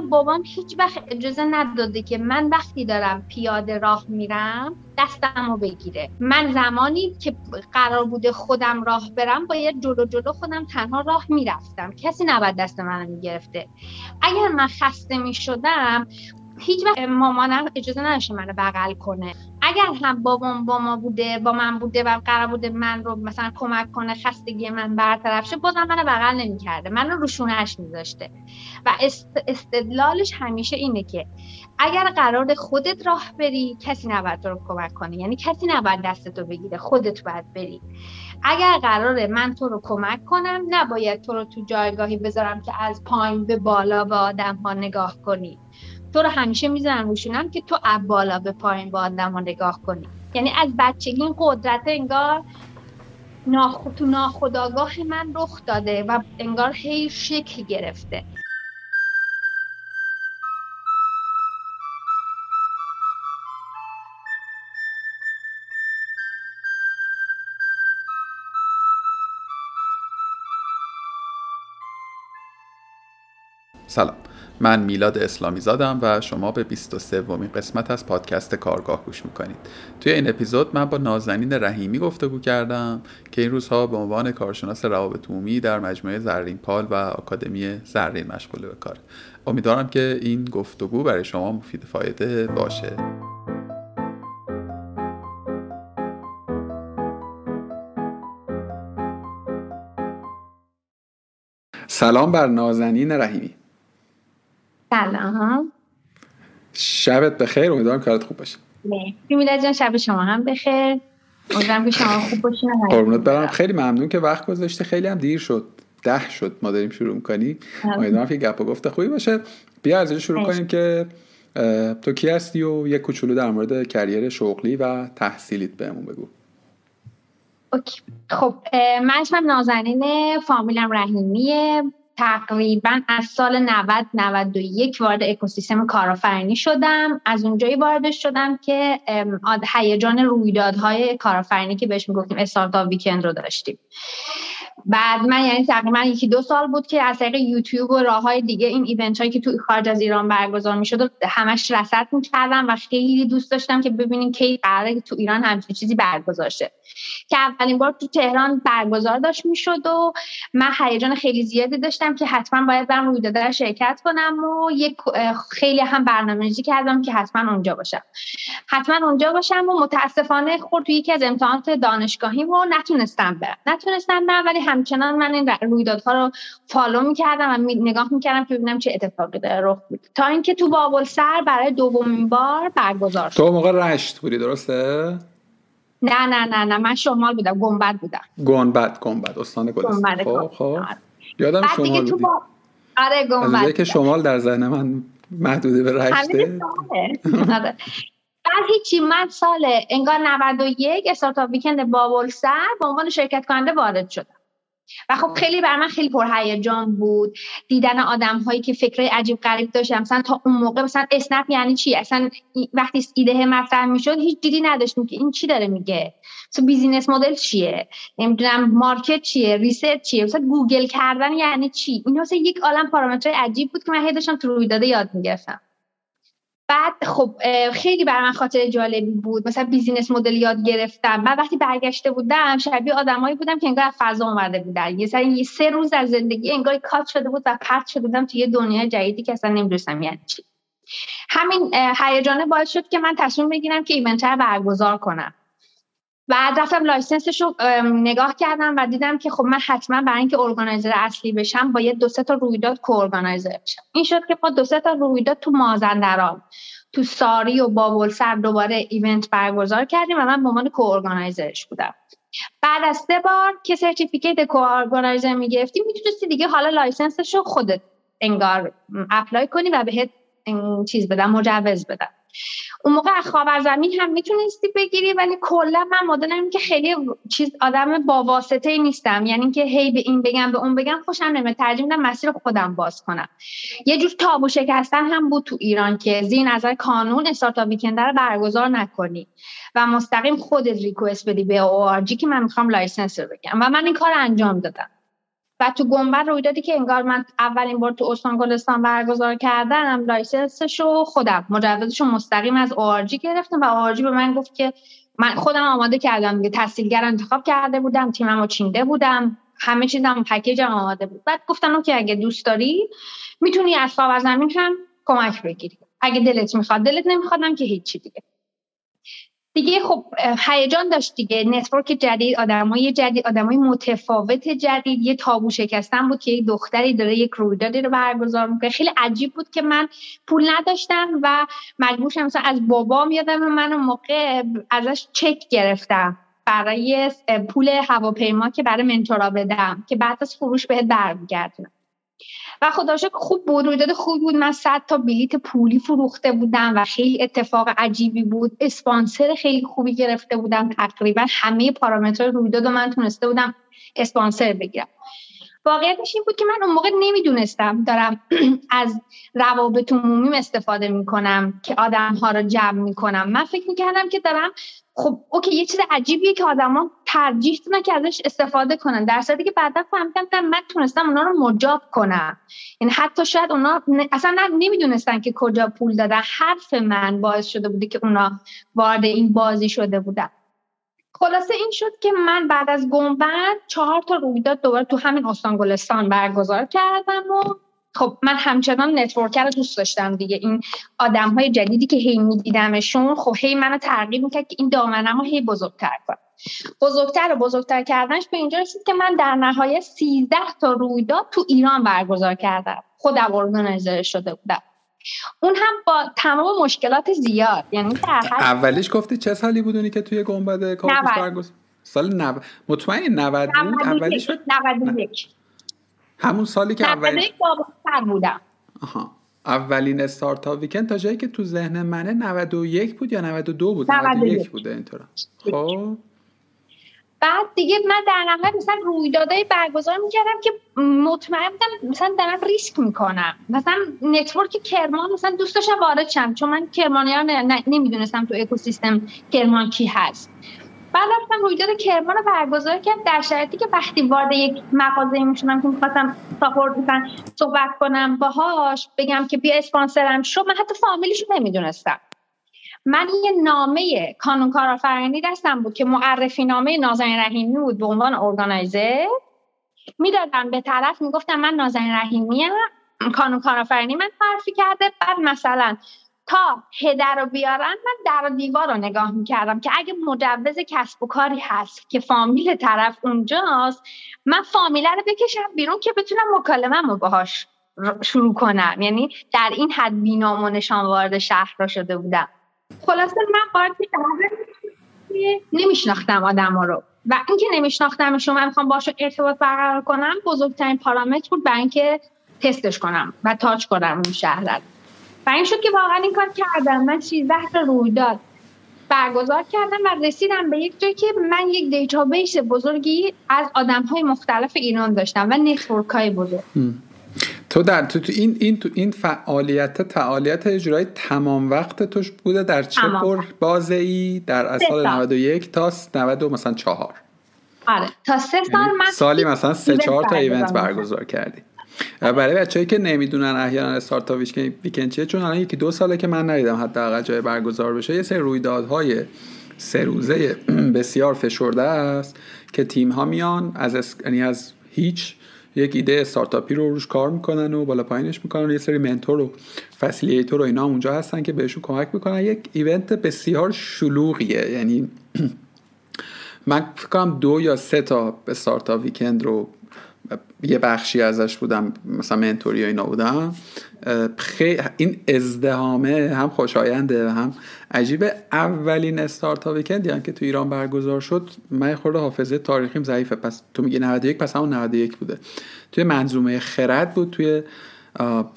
بابام هیچ وقت اجازه نداده که من وقتی دارم پیاده راه میرم دستم رو بگیره. من زمانی که قرار بوده خودم راه برم باید جلو جلو خودم تنها راه می‌رفتم. کسی نباید دست منو می‌گرفته. اگر من خسته می‌شدم هیچ وقت مامانم اجازه نداشته منو بغل کنه. اگر هم بابام با ما بوده با من بوده و قرار بوده من رو مثلا کمک کنه خستگی من برطرف شه بازم منو بغل نمی‌کرده. منو رو شونهش میذاشته. و استدلالش همیشه اینه که اگر قرار خودت راه بری کسی نباید تو رو کمک کنه. یعنی کسی نباید دستتو بگیره. خودت باید بری. اگر قراره من تو رو کمک کنم نباید تو رو تو جایگاهی بذارم که از پایین به بالا به آدم ها نگاه کنی. تو رو همیشه می‌زنن روشونم که تو بالا به پایین با آدم ها نگاه کنی. یعنی از بچگی این قدرت انگار ناخ... تو ناخداگاه من رخ داده و انگار هی شکل گرفته. سلام. من میلاد اسلامی زادم و شما به 23 ومین قسمت از پادکست کارگاه گوش می‌کنید. توی این اپیزود من با نازنین رحیمی گفتگو کردم که این روزها به عنوان کارشناس روابط عمومی در مجموعه زرین پال و آکادمی زرین مشغول به کار. امیدوارم که این گفتگو برای شما مفید فایده باشه. سلام بر نازنین رحیمی. سلام شبت بخیر امیدوارم کارت خوب باشه. میلاد جان شب شما هم بخیر. امیدوارم که شما خوب باشین. قربونت برم. خیلی ممنون که وقت گذاشته خیلی هم دیر شد. ده شد ما داریم شروع می‌کنیم امیدوارم که گپ و گفت خوبی باشه. بیا از شروع کنیم که تو کی هستی و یک کوچولو در مورد کریر شغلی و تحصیلیت بهمون بگو. اوکی. خب من اسمم نازنین فامیلم رحیمیه. تقریبا از سال 90 91 وارد اکوسیستم کارآفرینی شدم. از اونجایی وارد شدم که هیجان رویدادهای کارآفرینی که بهش می‌گفتیم استارتاپ ویکند رو داشتیم. بعد من یعنی تقریبا یکی دو سال بود که از طریق یوتیوب و راه های دیگه این ایونت هایی که تو خارج از ایران برگزار می‌شد همش رصد می‌کردم و خیلی دوست داشتم که ببینیم کی قراره تو ایران همچین چیزی برگزار شه. که اولین بار تو تهران برگزار داشت می‌شد و من هیجان خیلی زیادی داشتم که حتما باید برم رویداد شرکت کنم و یک خیلی هم برنامه‌ریزی کردم که حتما اونجا باشم. حتما اونجا باشم و متاسفانه خورد تو یکی از امتحانات دانشگاهی و نتونستم برم. نتونستم برم ولی همچنان من این رویدادها رو فالو می‌کردم و نگاه می‌کردم که ببینم چه اتفاقی داره رخ میده. تا اینکه تو بابل سر برای دومین بار برگزار شد. تو موقع رشت بودی درسته؟ نه نه نه نه. من شمال بودم گنبد بودم. گنبد گنبد استان گلستان خب خب. آره. یادم شمال بودی. با... آره گنبد که شمال در ذهن من محدوده به رشته. آره. بعد هیچی من سال انگار 91 استارتاپ ویکند بابل سر به عنوان شرکت کننده وارد شدم. و خب خیلی بر من خیلی پرهیجان بود. دیدن آدم هایی که فکر عجیب غریب داشتم مثلا تا اون موقع مثلا اسنپ یعنی چی؟ اصلا وقتی ایده مطرح می‌شد هیچ دیدی نداشتیم که این چی داره میگه. مثلا business model چیه؟ نمی‌دونم market چیه؟ research چیه؟ مثلا گوگل کردن یعنی چی؟ این مثلا یک عالم پارامترهای عجیب بود که من هی داشتم تو رویداد یاد می‌گرفتم. بعد خب خیلی برای من خاطره جالبی بود. مثلا business model یاد گرفتم. بعد وقتی برگشته بودم شبیه آدمایی بودم که انگار از فضا اومده بودن. یه سری سه روز از زندگی انگار cut شده بود و پرت شده بودم توی دنیای جدیدی که اصلا نمی‌دونستم یعنی چی. همین هیجانه باعث شد که من تصمیم بگیرم که event برگزار کنم. بعد رفتم license ش رو نگاه کردم و دیدم که خب من حتما برای اینکه organizer اصلی بشم باید دو سه تا رویداد co-organizer بشم. این شد که ما دو سه تا رویداد تو مازندران تو ساری و بابل سر دوباره event برگزار کردیم و من به عنوان co-organizer ش بودم. بعد از سه بار که certificate co-organizer می‌گرفتی می‌تونستی دیگه حالا license ش رو خودت انگار apply کنی و بهت چیز بدم مجوز بدم. اون موقع از زمین هم می‌تونستی بگیری ولی کلا من مدلم که خیلی چیز آدم با واسطه ای نیستم. یعنی که هی به این بگم به اون بگم خوشم نمیاد. ترجیح میدم مسیر خودم باز کنم. یه جور تابو شکستن هم بود تو ایران که زیر نظر قانون Startup Weekend رو برگزار نکنی و مستقیم خودت request بدی به او که من می‌خوام license رو بگیرم. و من این کار انجام دادم. و تو گنبد رویدادی که انگار من اولین بار تو استان گلستان برگزار کردم license ش رو خودم مجوزش رو مستقیم از org گرفتم و org به من گفت که من خودم آماده کردم دیگه تسهیلگر انتخاب کرده بودم تیمم رو چینده بودم همه چیزم پکیجم آماده بود. بعد گفتم که اگه دوست داری می‌تونی از خواب زمین هم کمک بگیری. اگه دلت می‌خواد دلت نمیخوادم که هیچی دیگه. دیگه خب هیجان داشت دیگه. network جدید آدمای جدید آدمای متفاوت جدید. یه تابو شکستن بود که یک دختری داره یک رویدادی رو برگزار می‌کنه. خیلی عجیب بود که من پول نداشتم و مجبور شدم مثلا از بابام یادم من موقع ازش چک گرفتم برای پول هواپیما که برای منتورا بدم که بعد از فروش بهت برمیگردونم. و خدا خوب بود رویداد خوب بود. من صد تا بلیت پولی فروخته بودم و خیلی اتفاق عجیبی بود. اسپانسر خیلی خوبی گرفته بودم تقریبا. همه پارامترهای رویداد من تونسته بودم اسپانسر بگیرم. واقعیتش این بود که من اون موقع نمی‌دونستم دارم از روابط عمومیم استفاده می‌کنم که آدم ها رو جمع می‌کنم. من فکر می‌کردم که دارم خب اوکی یه چیز عجیبیه که آدما ترجیح دادن که ازش استفاده کنن. در صورتی که بعدا فهمیدم من تونستم اونا رو مجاب کنم. یعنی حتی شاید اونا اصلا نمی‌دونستن که کجا پول دادن. حرف من باعث شده بوده که اونا وارد این بازی شده بودن. خلاصه این شد که من بعد از گنبد چهار تا رویداد دوباره تو همین استان گلستان برگزار کردم و خب من همچنان network رو دوست داشتم دیگه. این آدم های جدیدی که هی میدیدمشون خب هی منو ترغیب می‌کرد که این دامنم رو هی بزرگتر کنم. بزرگتر و بزرگتر کردنش به اینجا رسید که من در نهایت سیزده تا رویداد تو ایران برگزار کردم. خودم organizer شده بودم. اون هم با تمام مشکلات زیاد. یعنی در اولیش گفتی چه سالی بودونی که توی گنبد کاپوس برگزار سال نو... مطمئن 90 بود؟ اولیش 91 همون سالی که اولین بودم. آها. اولین استارتاپ ویکند تا جایی که تو ذهن منه 91 بود یا 92 بود؟ 91 بوده اینطور خب. بعد دیگه من در نهایت مثلا رویدادهای برگزار می‌کردم که مطمئن بودم مثلا دارم ریسک می‌کنم. مثلا network کرمان مثلا دوست داشتم وارد شم چون من کرمانی ها نمی‌دونستم تو اکوسیستم کرمان کی هست. بعد رفتم رویداد کرمان رو برگزار کردم در شرایطی که وقتی وارد یک مغازه می‌شدم که می‌خواستم support صحبت کنم باهاش بگم که بیا اسپانسرم شو من حتی فامیلیشو نمی‌دونستم. من یه نامه کانون کارآفرینی دستم بود که معرفی نامه نازنین رحیمی بود به عنوان organizer. می‌دادم به طرف می‌گفتم من نازنین رحیمی کانون کارآفرینی من معرفی کرده. بعد مثلا تا هدر رو بیارن من در دیوار رو نگاه می‌کردم که اگه مجوز کسب و کاری هست که فامیل طرف اونجاست من فامیله رو بکشم بیرون که بتونم مکالمه رو باهاش شروع کنم. یعنی در این حد بینام و نشان وارد شهر را شده بودم. خلاصه من وارد نمیشناختم آدم ها رو. و اینکه نمیشناختمشون من می‌خوام باشون ارتباط برقرار کنم بزرگترین پارامتر بود برای اینکه تستش کنم و touch کنم اون شهر و این شد که واقعا این کار کردم. من 13 تا رویداد برگزار کردم و رسیدم به یک جایی که من یک database بزرگی از آدم های مختلف ایران داشتم و network های بزرگ تو در تو, تو این این تو این فعالیت فعالیت اجرایی تمام وقت توش بوده. در چه پر بازه ای در از سال 91 تا 92 مثلا چهار. آره. تا سه سال یعنی من سالی مثلا سه چهار تا event برگزار کردی. برای بچه‌ای که نمی‌دونن احیانا Startup Weekend چیه چون الان یکی دو ساله که من ندیدم حداقل جای برگزار بشه. یه سری رویدادهای سه روزه بسیار فشرده است که تیم ها میان از یعنی از هیچ یک ایده استارتاپی رو روش کار می‌کنن و بالا پایینش می‌کنن و یه سری mentor و facilitator و اینا اونجا هستن که بهشون کمک می‌کنن. یک event بسیار شلوغیه. یعنی من فکر دو یا سه تا استارتاپ ویکند رو یه بخشی ازش بودم مثلا منتوری اینا بودم خیلی این ازدهامه هم خوشاینده هم عجیبه. اولین استارتاپ ویکندی هم که تو ایران برگزار شد من خورده حافظه تاریخیم ضعیفه. پس تو میگی 91 پس همون 91 بوده. توی منظومه خرد بود توی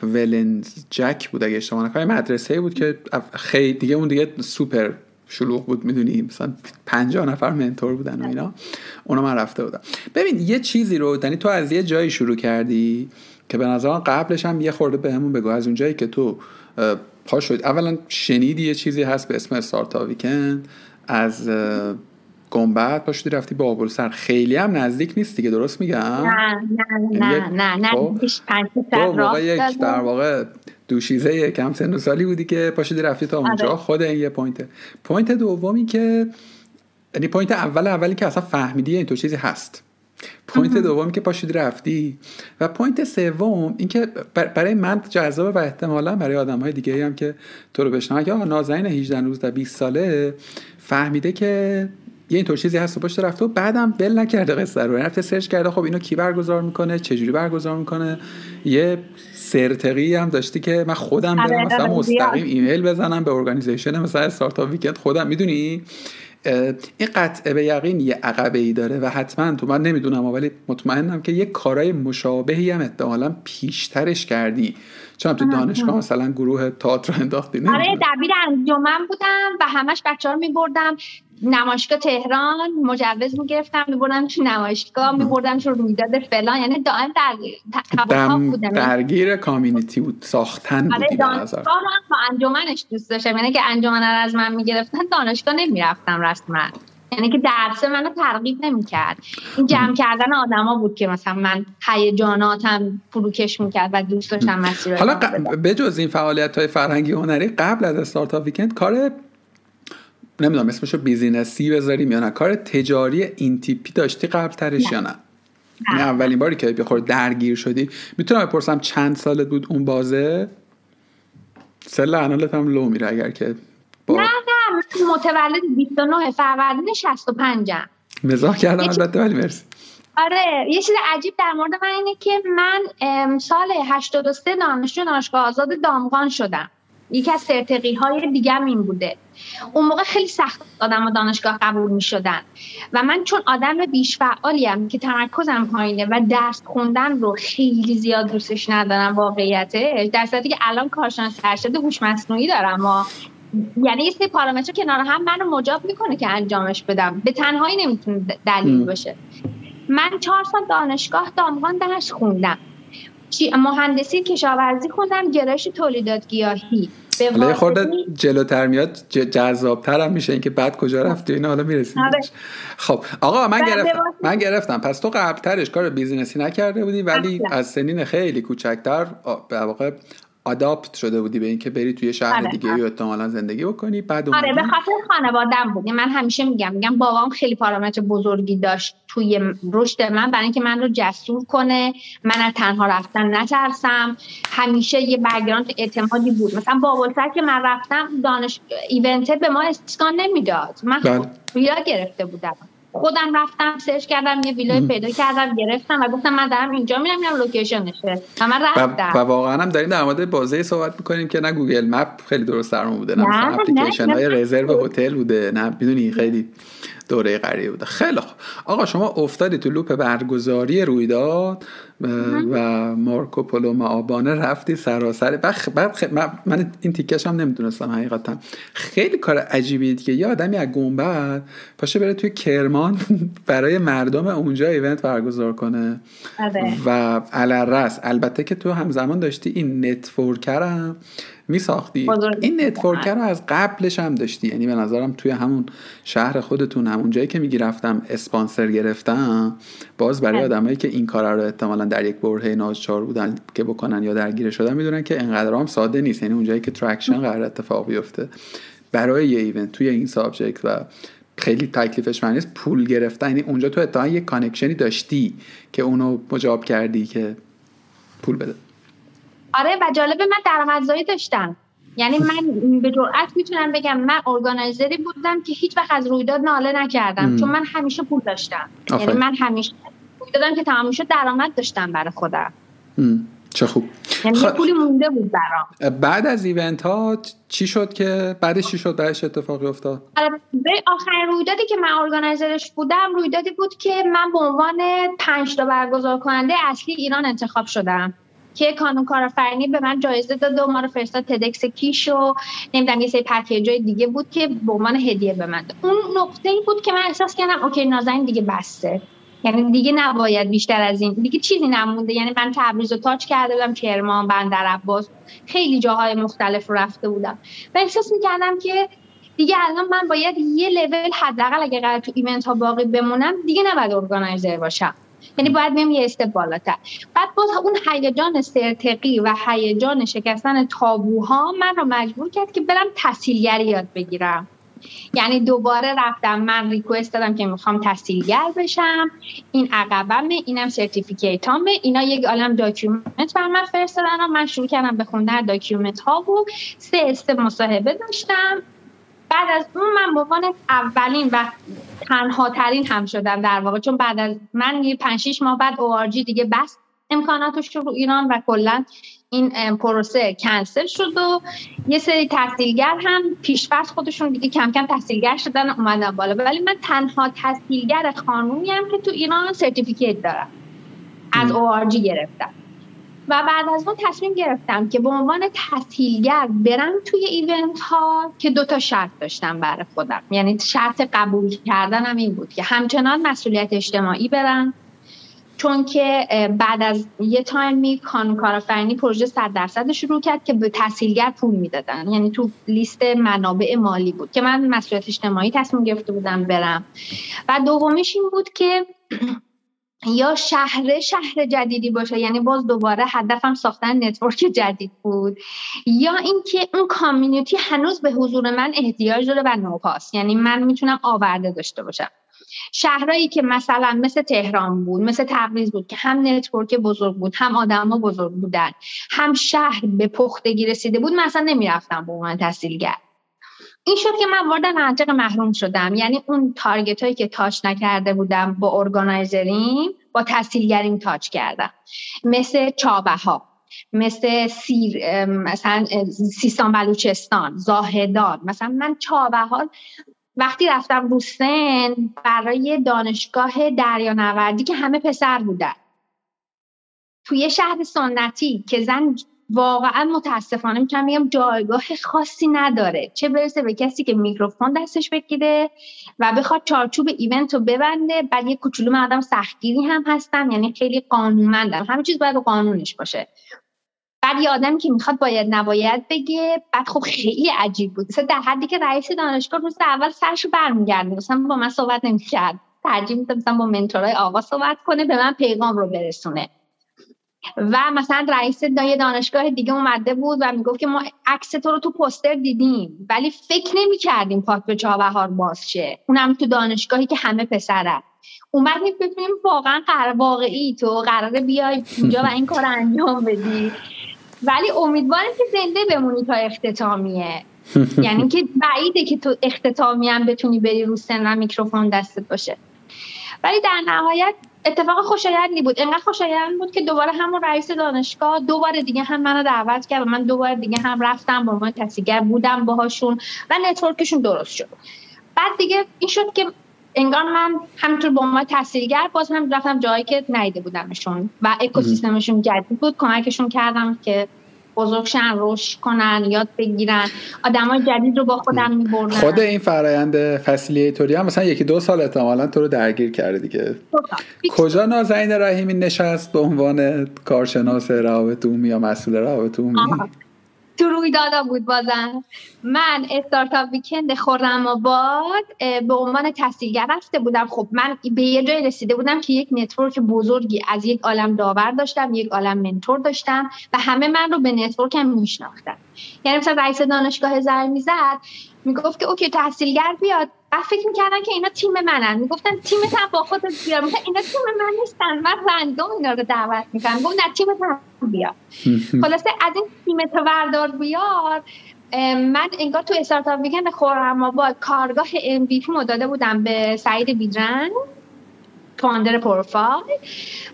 ولنز جک بود اگه اشتباه نکنم. مدرسه بود که خیلی دیگه اون دیگه سوپر شلوغ بود می‌دونی؟ مثلا 50 نفر منتور بودن و اینا. اونا من رفته بودم. ببین یه چیزی رو یعنی تو از یه جایی شروع کردی که به نظرم قبلش هم یه خورده بهمون بگو. از اون جایی که تو پا شد. اولا شنیدی یه چیزی هست به اسم استارتا ویکند از گنبد پاشدی رفتی بابل سر خیلی هم نزدیک نیست دیگه درست میگم؟ نه نه نه نه نه. خب. پنج یک در واقع دوشیزه کم سن و سالی بودی که پاشدی رفتی تا اونجا. آره. خود این یه point. point دومی که یعنی point اول اولی که اصلا فهمیدی این تو چیزی هست. point دوم که پاشدی رفتی. و point سوم اینکه برای من جذابه و احتمالا برای آدم های دیگه هم که تو رو بشناسن که نازنین 18 19 20 ساله فهمیده که یه اینطور چیزی هست و پاشده رفته و بعدم ول نکرده قصه رو. رفته search کرده خب اینو کی برگزار می‌کنه؟ چجوری برگزار می‌کنه؟ یه سرتقی هم داشتی که من خودم برم آره، مثلا مستقیم ایمیل بزنم به organization مثلا Startup Weekend خودم می‌دونی؟ این قطع به یقین یه عقبه ای داره و حتما تو من نمی‌دونم ولی مطمئنم که یه کارای مشابهی هم احتمالا پیشترش کردی. چون تو دانشگاه مثلا گروه تئاتر انداختی آره دبیر انجمن بودم و همش بچه ها رو میبردم نمایشگاه تهران مجوز می‌گرفتم میبردم تو نمایشگاه میبردم تو رویداد فلان. یعنی دائم در بودم. درگیر community بود ساختن آره دانشگاه با انجمنش دوست داشتم. یعنی که انجمن رو از من می‌گرفتن دانشگاه نمی‌رفتم رسما. یعنی که درس منو ترغیب نمی‌کرد. این جمع کردن آدما بود که مثلا من هیجاناتم فروکش می‌کرد و دوست داشتم مسیر حالا بجز این فعالیت های فرهنگی هنری قبل از Startup Weekend کار نمی‌دونم اسمشو business ی بذاریم یا نه کار تجاری این تیپی داشتی قبل ترش یا نه؟ نه. اولین باری که بخور درگیر شدی. می‌تونم بپرسم چند سالت بود اون بازه؟ سل انالت هم لو میره اگر که متولد 29 فروردین 65 م مزاح کردم البته ولی مرسی. آره یه چیز عجیب در مورد من اینه که من سال 83 دانشجو دانشگاه آزاد دامغان شدم. یکی از سرتقی های دیگه این بوده. اون موقع خیلی سخت آدم و دانشگاه قبول می شدن و من چون آدم بیش فعالیم که تمرکزم پایینه و درس خوندن رو خیلی زیاد دوستش ندارم واقعیتش در صورتی که الان کارشناس ارشد هوش مصنوعی دارم و یعنی یه سری پارامتر کنار هم منو مجاب می‌کنه که انجامش بدم. به تنهایی نمی‌تونه دلیل باشه. من چهار سال دانشگاه دامغان درس خوندم. مهندسی کشاورزی خوندم گرایش تولیدات گیاهی. یه خورده جلوتر میاد جذابتر هم میشه اینکه بعد کجا رفتی اینا حالا می‌رسیم آره. خب آقا من گرفتم. من گرفتم. پس تو قبلترش کار بیزینسی نکرده بودی ولی از سنین خیلی کوچکتر به واقع آداپت شده بودی به اینکه بری توی شهر آره. دیگه یا احتمالا زندگی بکنی بعد آره به خاطر خانوادم بود. من همیشه میگم میگم بابام خیلی پارامتر بزرگی داشت توی رشد من. برای اینکه من رو جسور کنه من از تنها رفتن نترسم. همیشه یه background اعتمادی بود. مثلا بابلسر که من رفتم دانش event به ما اسکان نمی‌داد. من بله. گرفته بودم. خودم رفتم search کردم یه ویلای پیدا کردم گرفتم و گفتم من دارم اینجا میرم میرم location شه. و من رفتم. و, واقعا هم داریم در مورد بازه صحبت می‌کنیم که نه Google Map خیلی درست درمون بوده نه, نه اپلیکیشن های رزرو هتل بوده نه می‌دونی خیلی دوره غریبیه بوده. خیلی خوب. آقا شما افتادی تو loop برگزاری رویداد. و مارکو پولو مآبانه رفتی سراسر. بعد من این تیکش هم نمی‌دونستم حقیقتا. خیلی کار عجیبی که یه آدمی از گنبد پاشه بره توی کرمان برای مردم اونجا event برگزار کنه. آره. و علرس البته که تو همزمان داشتی این network رم میساختی. این network رو از قبلش هم داشتی. یعنی به نظرم توی همون شهر خودتون همون جایی که میگی رفتم اسپانسر گرفتم باز برای آدمایی که این کار رو احتمالا در یک برهه ناچار بودن که بکنن یا درگیر شدن می‌دونن که انقدر هم ساده نیست. یعنی اونجایی که traction قرار اتفاق بیفته. برای یه event توی این subject و خیلی تکلیفش معنی پول گرفتن. یعنی اونجا تو اتفاقا یه connection ی داشتی که اونو مجاب کردی که پول بده. آره و جالبه من درآمدزایی داشتم. یعنی من به جرئت می‌تونم بگم من organizer ی بودم که هیچ وقت از رویداد ناله نکردم. چون من همیشه پول داشتم. یعنی من همیشه رویدادم که تمام شد درآمد داشتم برای خودم. چه خوب. یعنی خ... پولی مونده بود برام. بعد از ایونت ها چی شد که بعدش چی شد؟ بعدش اتفاقی افتاد؟ آره، به آخرین رویدادی که من ارگانایزرش بودم رویدادی بود که من به عنوان پنج تا برگزار کننده اصلی ایران انتخاب شدم. که کانون کارآفرینی به من جایزه داد و ما رو فرستاد تدکس کیش و نمی‌دونم یه سری پکیجای دیگه بود که به عنوان هدیه به من داد. اون نقطه ای بود که من احساس کردم اوکی نازنین دیگه بسته. یعنی دیگه نباید بیشتر از این دیگه چیزی نمونده. یعنی من تبریز رو تاچ کرده بودم کرمان بندر عباس. خیلی جاهای مختلف رو رفته بودم. و احساس می‌کردم که دیگه الان من باید یه لول حداقل اگه قرار تو ایونت ها باقی بمونم دیگه نباید ارگانایزر باشم. یعنی باید بیم یه استپ بالاتر. بعد باز اون هیجان سرتقی و هیجان شکستن تابوها من رو مجبور کرد که برم تحصیلگری یاد بگیرم. یعنی دوباره رفتم من request دادم که می‌خوام تسهیلگر بشم. این عقبمه اینم certificate امه اینا یک عالم document بر من فرستادن من شروع کردم به خوندن document ها و سه ساعت مصاحبه داشتم. بعد از اون من به عنوان اولین و تنها ترین هم شدم در واقع. چون بعد از من یه 5 6 ماه بعد ORG دیگه بست امکاناتش رو ایران و کلا این پروسه کنسل شد و یه سری تسهیلگر هم پیشفرض خودشون دیگه کم کم تسهیلگر شدن اومدن بالا. ولی من تنها تسهیلگر خانومی هم که تو ایران certificate دارم. از ORG گرفتم. و بعد از اون تصمیم گرفتم که به عنوان تسهیلگر برم توی event ها که دو تا شرط داشتم برای خودم. یعنی شرط قبول کردنم این بود که همچنان مسئولیت اجتماعی برم چون که بعد از یه تایمی کانون کارآفرینی پروژه صد درصد شروع کرد که به تسهیلگر پول می‌دادن. یعنی تو لیست منابع مالی بود که من مسئولیت اجتماعی تصمیم گرفته بودم برم. و دومیش این بود که یا شهر شهر جدیدی باشه یعنی باز دوباره هدفم ساختن network جدید بود یا اینکه اون community هنوز به حضور من احتیاج داره و نوپاست یعنی من می‌تونم آورده داشته باشم. شهرهایی که مثلا مثل تهران بود مثل تبریز بود که هم network بزرگ بود هم آدما بزرگ بودن هم شهر به پختگی رسیده بود مثلا نمی‌رفتم به عنوان تسهیلگر. این شد که من وارد منطق محروم شدم. یعنی اون تارگت هایی که تاچ نکرده بودم با ارگانایزریم با تحصیلگریم تاچ کردم. مثل چابه ها مثل سیر مثلا سیستان بلوچستان زاهدان. مثلا من چابه ها وقتی رفتم روسن برای دانشگاه دریانوردی که همه پسر بودن. توی شهر سنتی که زن واقعا متاسفانه می‌تونم بگم جایگاه خاصی نداره. چه برسه به کسی که میکروفون دستش بگیره و بخواد چارچوب ایونت رو ببنده بعد یه کوچولو من آدم سختگیری هم هستم یعنی خیلی قانونمندم همه چیز باید قانونش باشه. بعد یه آدمی که می‌خواد باید نباید بگه بعد خب خیلی عجیب بود. مثلا در حدی که رئیس دانشگاه روز اول سرشو برمیگرده. مثلا با من صحبت نمی‌کرد. ترجیح میده مثلا با منتورای آقا صحبت کنه به من پیغام رو برسونه. و مثلا رئیس دای دانشگاه دیگه اومده بود و می‌گفت که ما عکس تو رو تو پوستر دیدیم. ولی فکر نمی کردیم پاک به چابهار باز شه. اونم تو دانشگاهی که همه پسره اومدیم ببینیم واقعا قرار واقعی تو قراره بیای اینجا و این کار انجام بدی. ولی امیدوارم که زنده بمونی تا اختتامیه. یعنی که بعیده که تو اختتامی هم بتونی بری رو سن و میکروفون دستت باشه. ولی در نهایت اتفاق خوشایندی بود. انقدر خوشایند بود که دوباره همون رئیس دانشگاه دوباره دیگه هم منو دعوت کرد و من دوباره دیگه هم رفتم با من تحصیلگر بودم باهاشون و نتورکشون درست شد. بعد دیگه این شد که انگار من همینطور با ما تحصیلگر باز هم رفتم جایی که نیده بودمشون و اکوسیستمشون جدید بود. کمکشون کردم که بزرگشن رشد کنن یاد بگیرن. آدمای جدید رو با خودم می‌برن خود این فرایند facilitator ی هم مثلا یکی دو سال احتمالا تو رو درگیر کرده دیگه. کجا نازنین رحیمی نشست به عنوان کارشناس روابط عمومی یا مسئول روابط عمومی؟ تو رویدادا بود بازم. من Startup Weekend خرم آباد به عنوان تسهیلگر رفته بودم. خب من به یه جای رسیده بودم که یک network بزرگی از یک عالم داور داشتم یک عالم mentor داشتم و همه من رو به network م میشناختن. یعنی مثلا رئیس دانشگاه زر می‌زد می‌گفت که اوکی تحصیلگر بیاد. بعد فکر می‌کردن که اینا تیم منن. می‌گفتن تیمت هم با خودت بیار. اینا تیم من نیستن من رندوم اینا رو دعوت می‌کنم گفت نه تیمت هم بیار. خلاصه از این تیمت وردار بیار. من انگار تو استارتاپ ویکند خورم با کارگاه ام وی داده بودم به سعید بیدرن فاندر پروفایل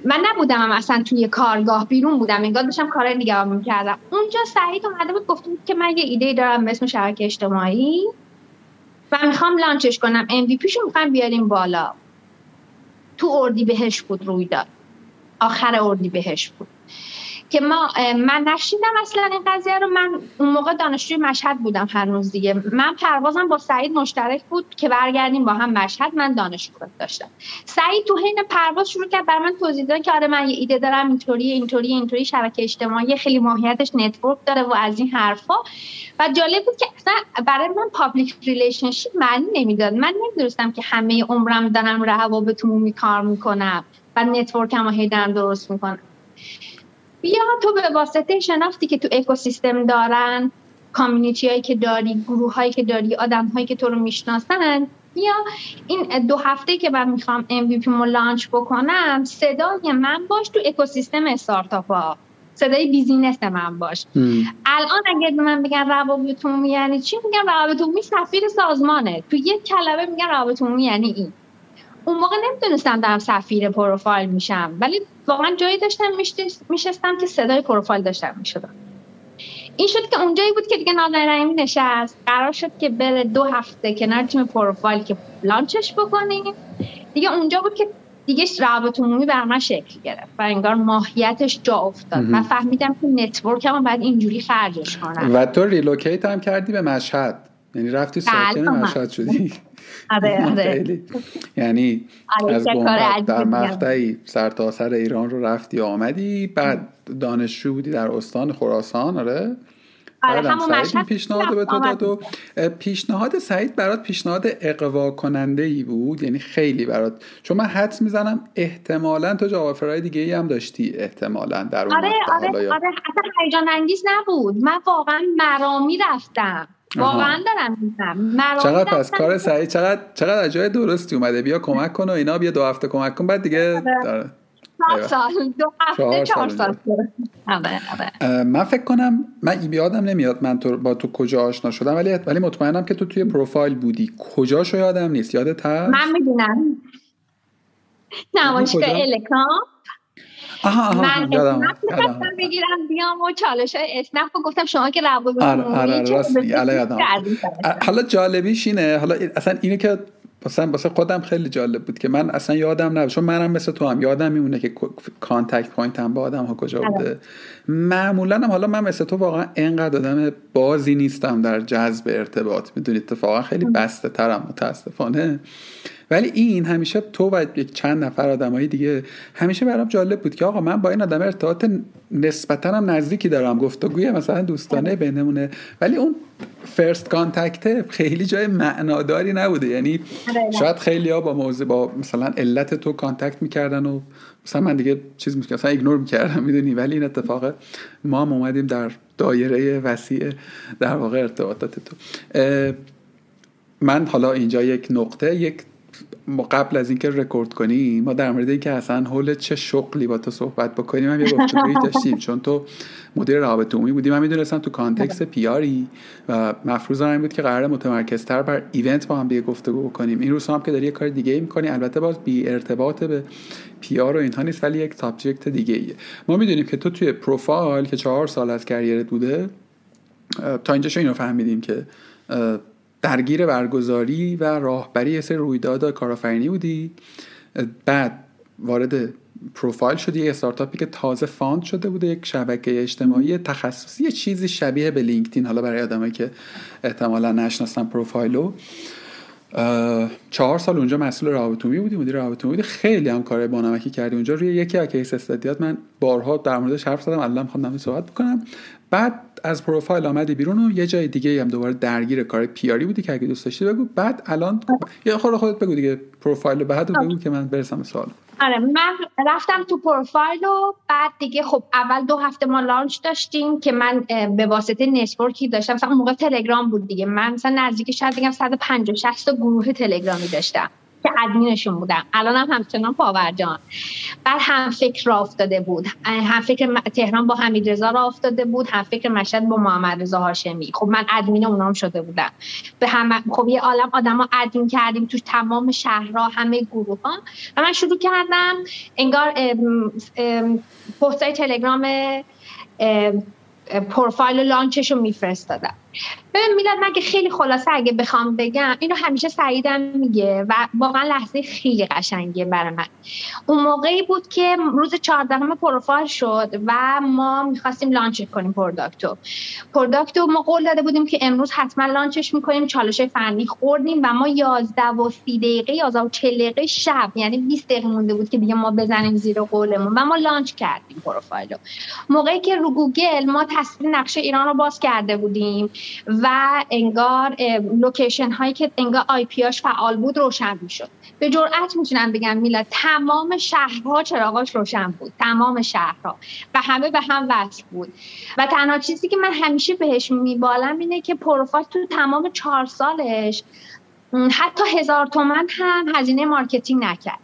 من نبودم هم اصلا توی کارگاه بیرون بودم. انگار داشتم کار دیگه می‌کردم. اونجا سعید اومده بود گفتم که من یه ایده دارم به اسم شبکه اجتماعی. و می‌خوام launch ش کنم. MVP شو می‌خوام بیاریم بالا. تو اردی بهش بود روی داد آخر اردی بهش بود. که ما من نشنیدم اصلا این قضیه رو. من اون موقع دانشجوی مشهد بودم هنوز دیگه. من پروازم با سعید مشترک بود که برگردیم با هم مشهد. من دانشجو داشتم. سعید تو حین پرواز شروع کرد بر من توضیح داد که آره من یه ایده دارم اینطوری اینطوری اینطوری شبکه اجتماعی خیلی ماهیتش network داره و از این حرفا. و جالب بود که اصلا برای من public relationship معنی نمی‌داد. من نمی‌دونستم که همه عمرم دارم روابط عمومی کار می‌کنم و network م رو هی درست می‌کنم. بیا تو به واسطه شناختی که تو اکوسیستم دارن community هایی که داری گروه هایی که داری آدم هایی که تو رو می‌شناسن بیا. این دو هفته که من می‌خوام MVP مو launch بکنم صدای من باش تو اکوسیستم استارتاپ ها صدای business من باش. الان اگر به من بگن روابط عمومی یعنی چی؟ میگن روابط عمومی سفیر سازمانه. تو یک کلمه میگن روابط عمومی یعنی این. اون موقع نمی‌دونستم دارم سفیر پروفایل میشم ولی واقعا جایی داشتم میشستم که صدای پروفایل داشتم می‌شدم. این شد که اونجایی بود که دیگه نازنین رحیمی نشست. قرار شد که بره دو هفته کنار تیم پروفایل که launch ش بکنیم. دیگه اونجا بود که دیگه روابط عمومی بر من شکل گرفت و انگار ماهیتش جا افتاد من فهمیدم که network هم باید اینجوری خرجش کنم. و تو relocate هم کردی به مشهد. یعنی رفتی ساکن بله، مشهد شدی. آره آره. یعنی از در مقطعی سرتاسر ایران رو رفتی آمدی بعد دانشجو بودی در استان خراسان آره. آره همون پیشنهاد به تو داد و پیشنهاد سعید برات پیشنهاد اغوا کننده ای بود یعنی خیلی برات. چون من حدس می‌زنم احتمالا تو job دیگه ای هم داشتی احتمالا در اون آره آره آره هیجان انگیز نبود. من واقعا مرامی رفتم. واقعا دارم میگم. چقدر پس کار سعید چقدر چقدر اجای درستی اومده؟ بیا کمک کن و اینا بیا دو هفته کمک کن. بعد دیگه. داره. چهار سال. دو هفته چهار سال آره، آره. من فکر کنم من یادم نمیاد من تو با تو کجا آشنا شدم ولی ولی مطمئنم که تو توی پروفایل بودی. کجاشو یادم نیست؟ یادت هست؟ من می‌دونم. نمایشگاه الکام. آها آها من یادم بگیرم بیام و چالش های اسنپ گفتم شما که روابط آره آره یادم حالا جالبیش اینه حالا اصلا اینه که مثلا واسه خودم خیلی جالب بود که من اصلا یادم نبود چون منم مثل تو هم یادم میمونه که contact point هم با آدم ها کجا آره. بوده. معمولا هم حالا من مثل تو واقعا انقدر آدم بازی نیستم در جذب ارتباط می‌دونید اتفاقا خیلی بسته ترم متاسفانه. ولی این همیشه تو و یک چند نفر آدمای دیگه همیشه برام جالب بود که آقا من با این آدم ارتباط نسبتا هم نزدیکی دارم. گفتگوی مثلا دوستانه بینمونه. ولی اون first contact خیلی جای معناداری نبوده. یعنی آره. شاید خیلی ها با موضوع با مثلا علت تو contact می‌کردن و مثلا من دیگه چیز می‌کردم مثلا ignore می‌کردم می‌دونی؟ ولی این اتفاق ما هم اومدیم در دایره وسیع در واقع ارتباطات تو. من حالا اینجا یک نقطه یک ما قبل از اینکه رکورد کنیم ما در مورد اینکه اصلا حول چه شغلی با تو صحبت بکنیم هم یه گفتگویی داشتیم. چون تو مدیر روابط عمومی بودی. من می‌دونستم تو context PR ی و مفروض این بود که قرار متمرکزتر بر event با هم دیگه گفتگو بکنیم. این روزها هم که داری یه کار دیگه ای می‌کنی. البته باز بی ارتباط به PR و اینها نیست ولی یک subject دیگه ایه ما می‌دونیم که تو توی پروفایل که چهار سال از career ت بوده تا اینجا اینو فهمیدیم که درگیر برگزاری و راهبری یه سری رویداد کارآفرینی بودی. بعد وارد پروفایل شدی یه استارتاپی که تازه fund شده بوده یک شبکه اجتماعی تخصصی یه چیزی شبیه به لینکدین. حالا برای آدمایی که احتمالا نشناسن پروفایلو. چهار سال اونجا مسئول روابط عمومی بودی مدیر روابط عمومی بودی. خیلی هم کار بانمکی کردی اونجا. روی یکی از case study ات من بارها در موردش حرف زدم. الان می‌خوام صحبت بکنم. بعد از پروفایل آمدی بیرون و یه جای دیگه هم دوباره درگیر کار PR ی بودی که اگه دوست داشتی بگو. بعد الان یه خود خودت بگو دیگه پروفایل بعد بگو که من برسم سوال. آره من رفتم تو پروفایل و بعد دیگه خب اول دو هفته ما launch داشتیم که من به واسطه network ی داشتم. مثلا موقع تلگرام بود دیگه. من مثلا نزدیک شاید بگم 150 60 تا گروه تلگرامی داشتم. که ادمینشون بودم الان هم همچنان پابرجان بعد هم فکر را افتاده بود. هم فکر تهران با حمید رضا را افتاده بود هم فکر مشهد با محمد رضا هاشمی. خب من ادمین اونام شده بودم. به هم خب یه عالم آدما ادمین کردیم تو تمام شهرها همه گروه ها و من شروع کردم انگار پستای تلگرام پروفایل لانچش رو میفرستادم. ببین میلاد که خیلی خلاصه اگه بخوام بگم اینو همیشه سعیدم میگه و واقعا لحظه خیلی قشنگیه برای من. اون موقعی بود که روز 14 پروفایل شد و ما می‌خواستیم launch کنیم product و product و ما قول داده بودیم که امروز حتما launch ش می‌کنیم چالش فنی خوردیم و ما 11 و 30 دقیقه 11 و 40 دقیقه شب یعنی 20 دقیقه مونده بود که دیگه ما بزنیم زیر قولمون و ما launch کردیم پروفایلو. موقعی که رو گوگل ما تصویر نقشه ایران رو باز کرده بودیم. و انگار location هایی که انگار IP هاش فعال بود روشن می‌شد. به جرئت می‌تونم بگم میلاد تمام شهرها چراغاش روشن بود. تمام شهرها. و همه به هم وصل بود. و تنها چیزی که من همیشه بهش میبالم اینه که پروفایل تو تمام چهار سالش حتی هزار تومن هم هزینه marketing نکرد.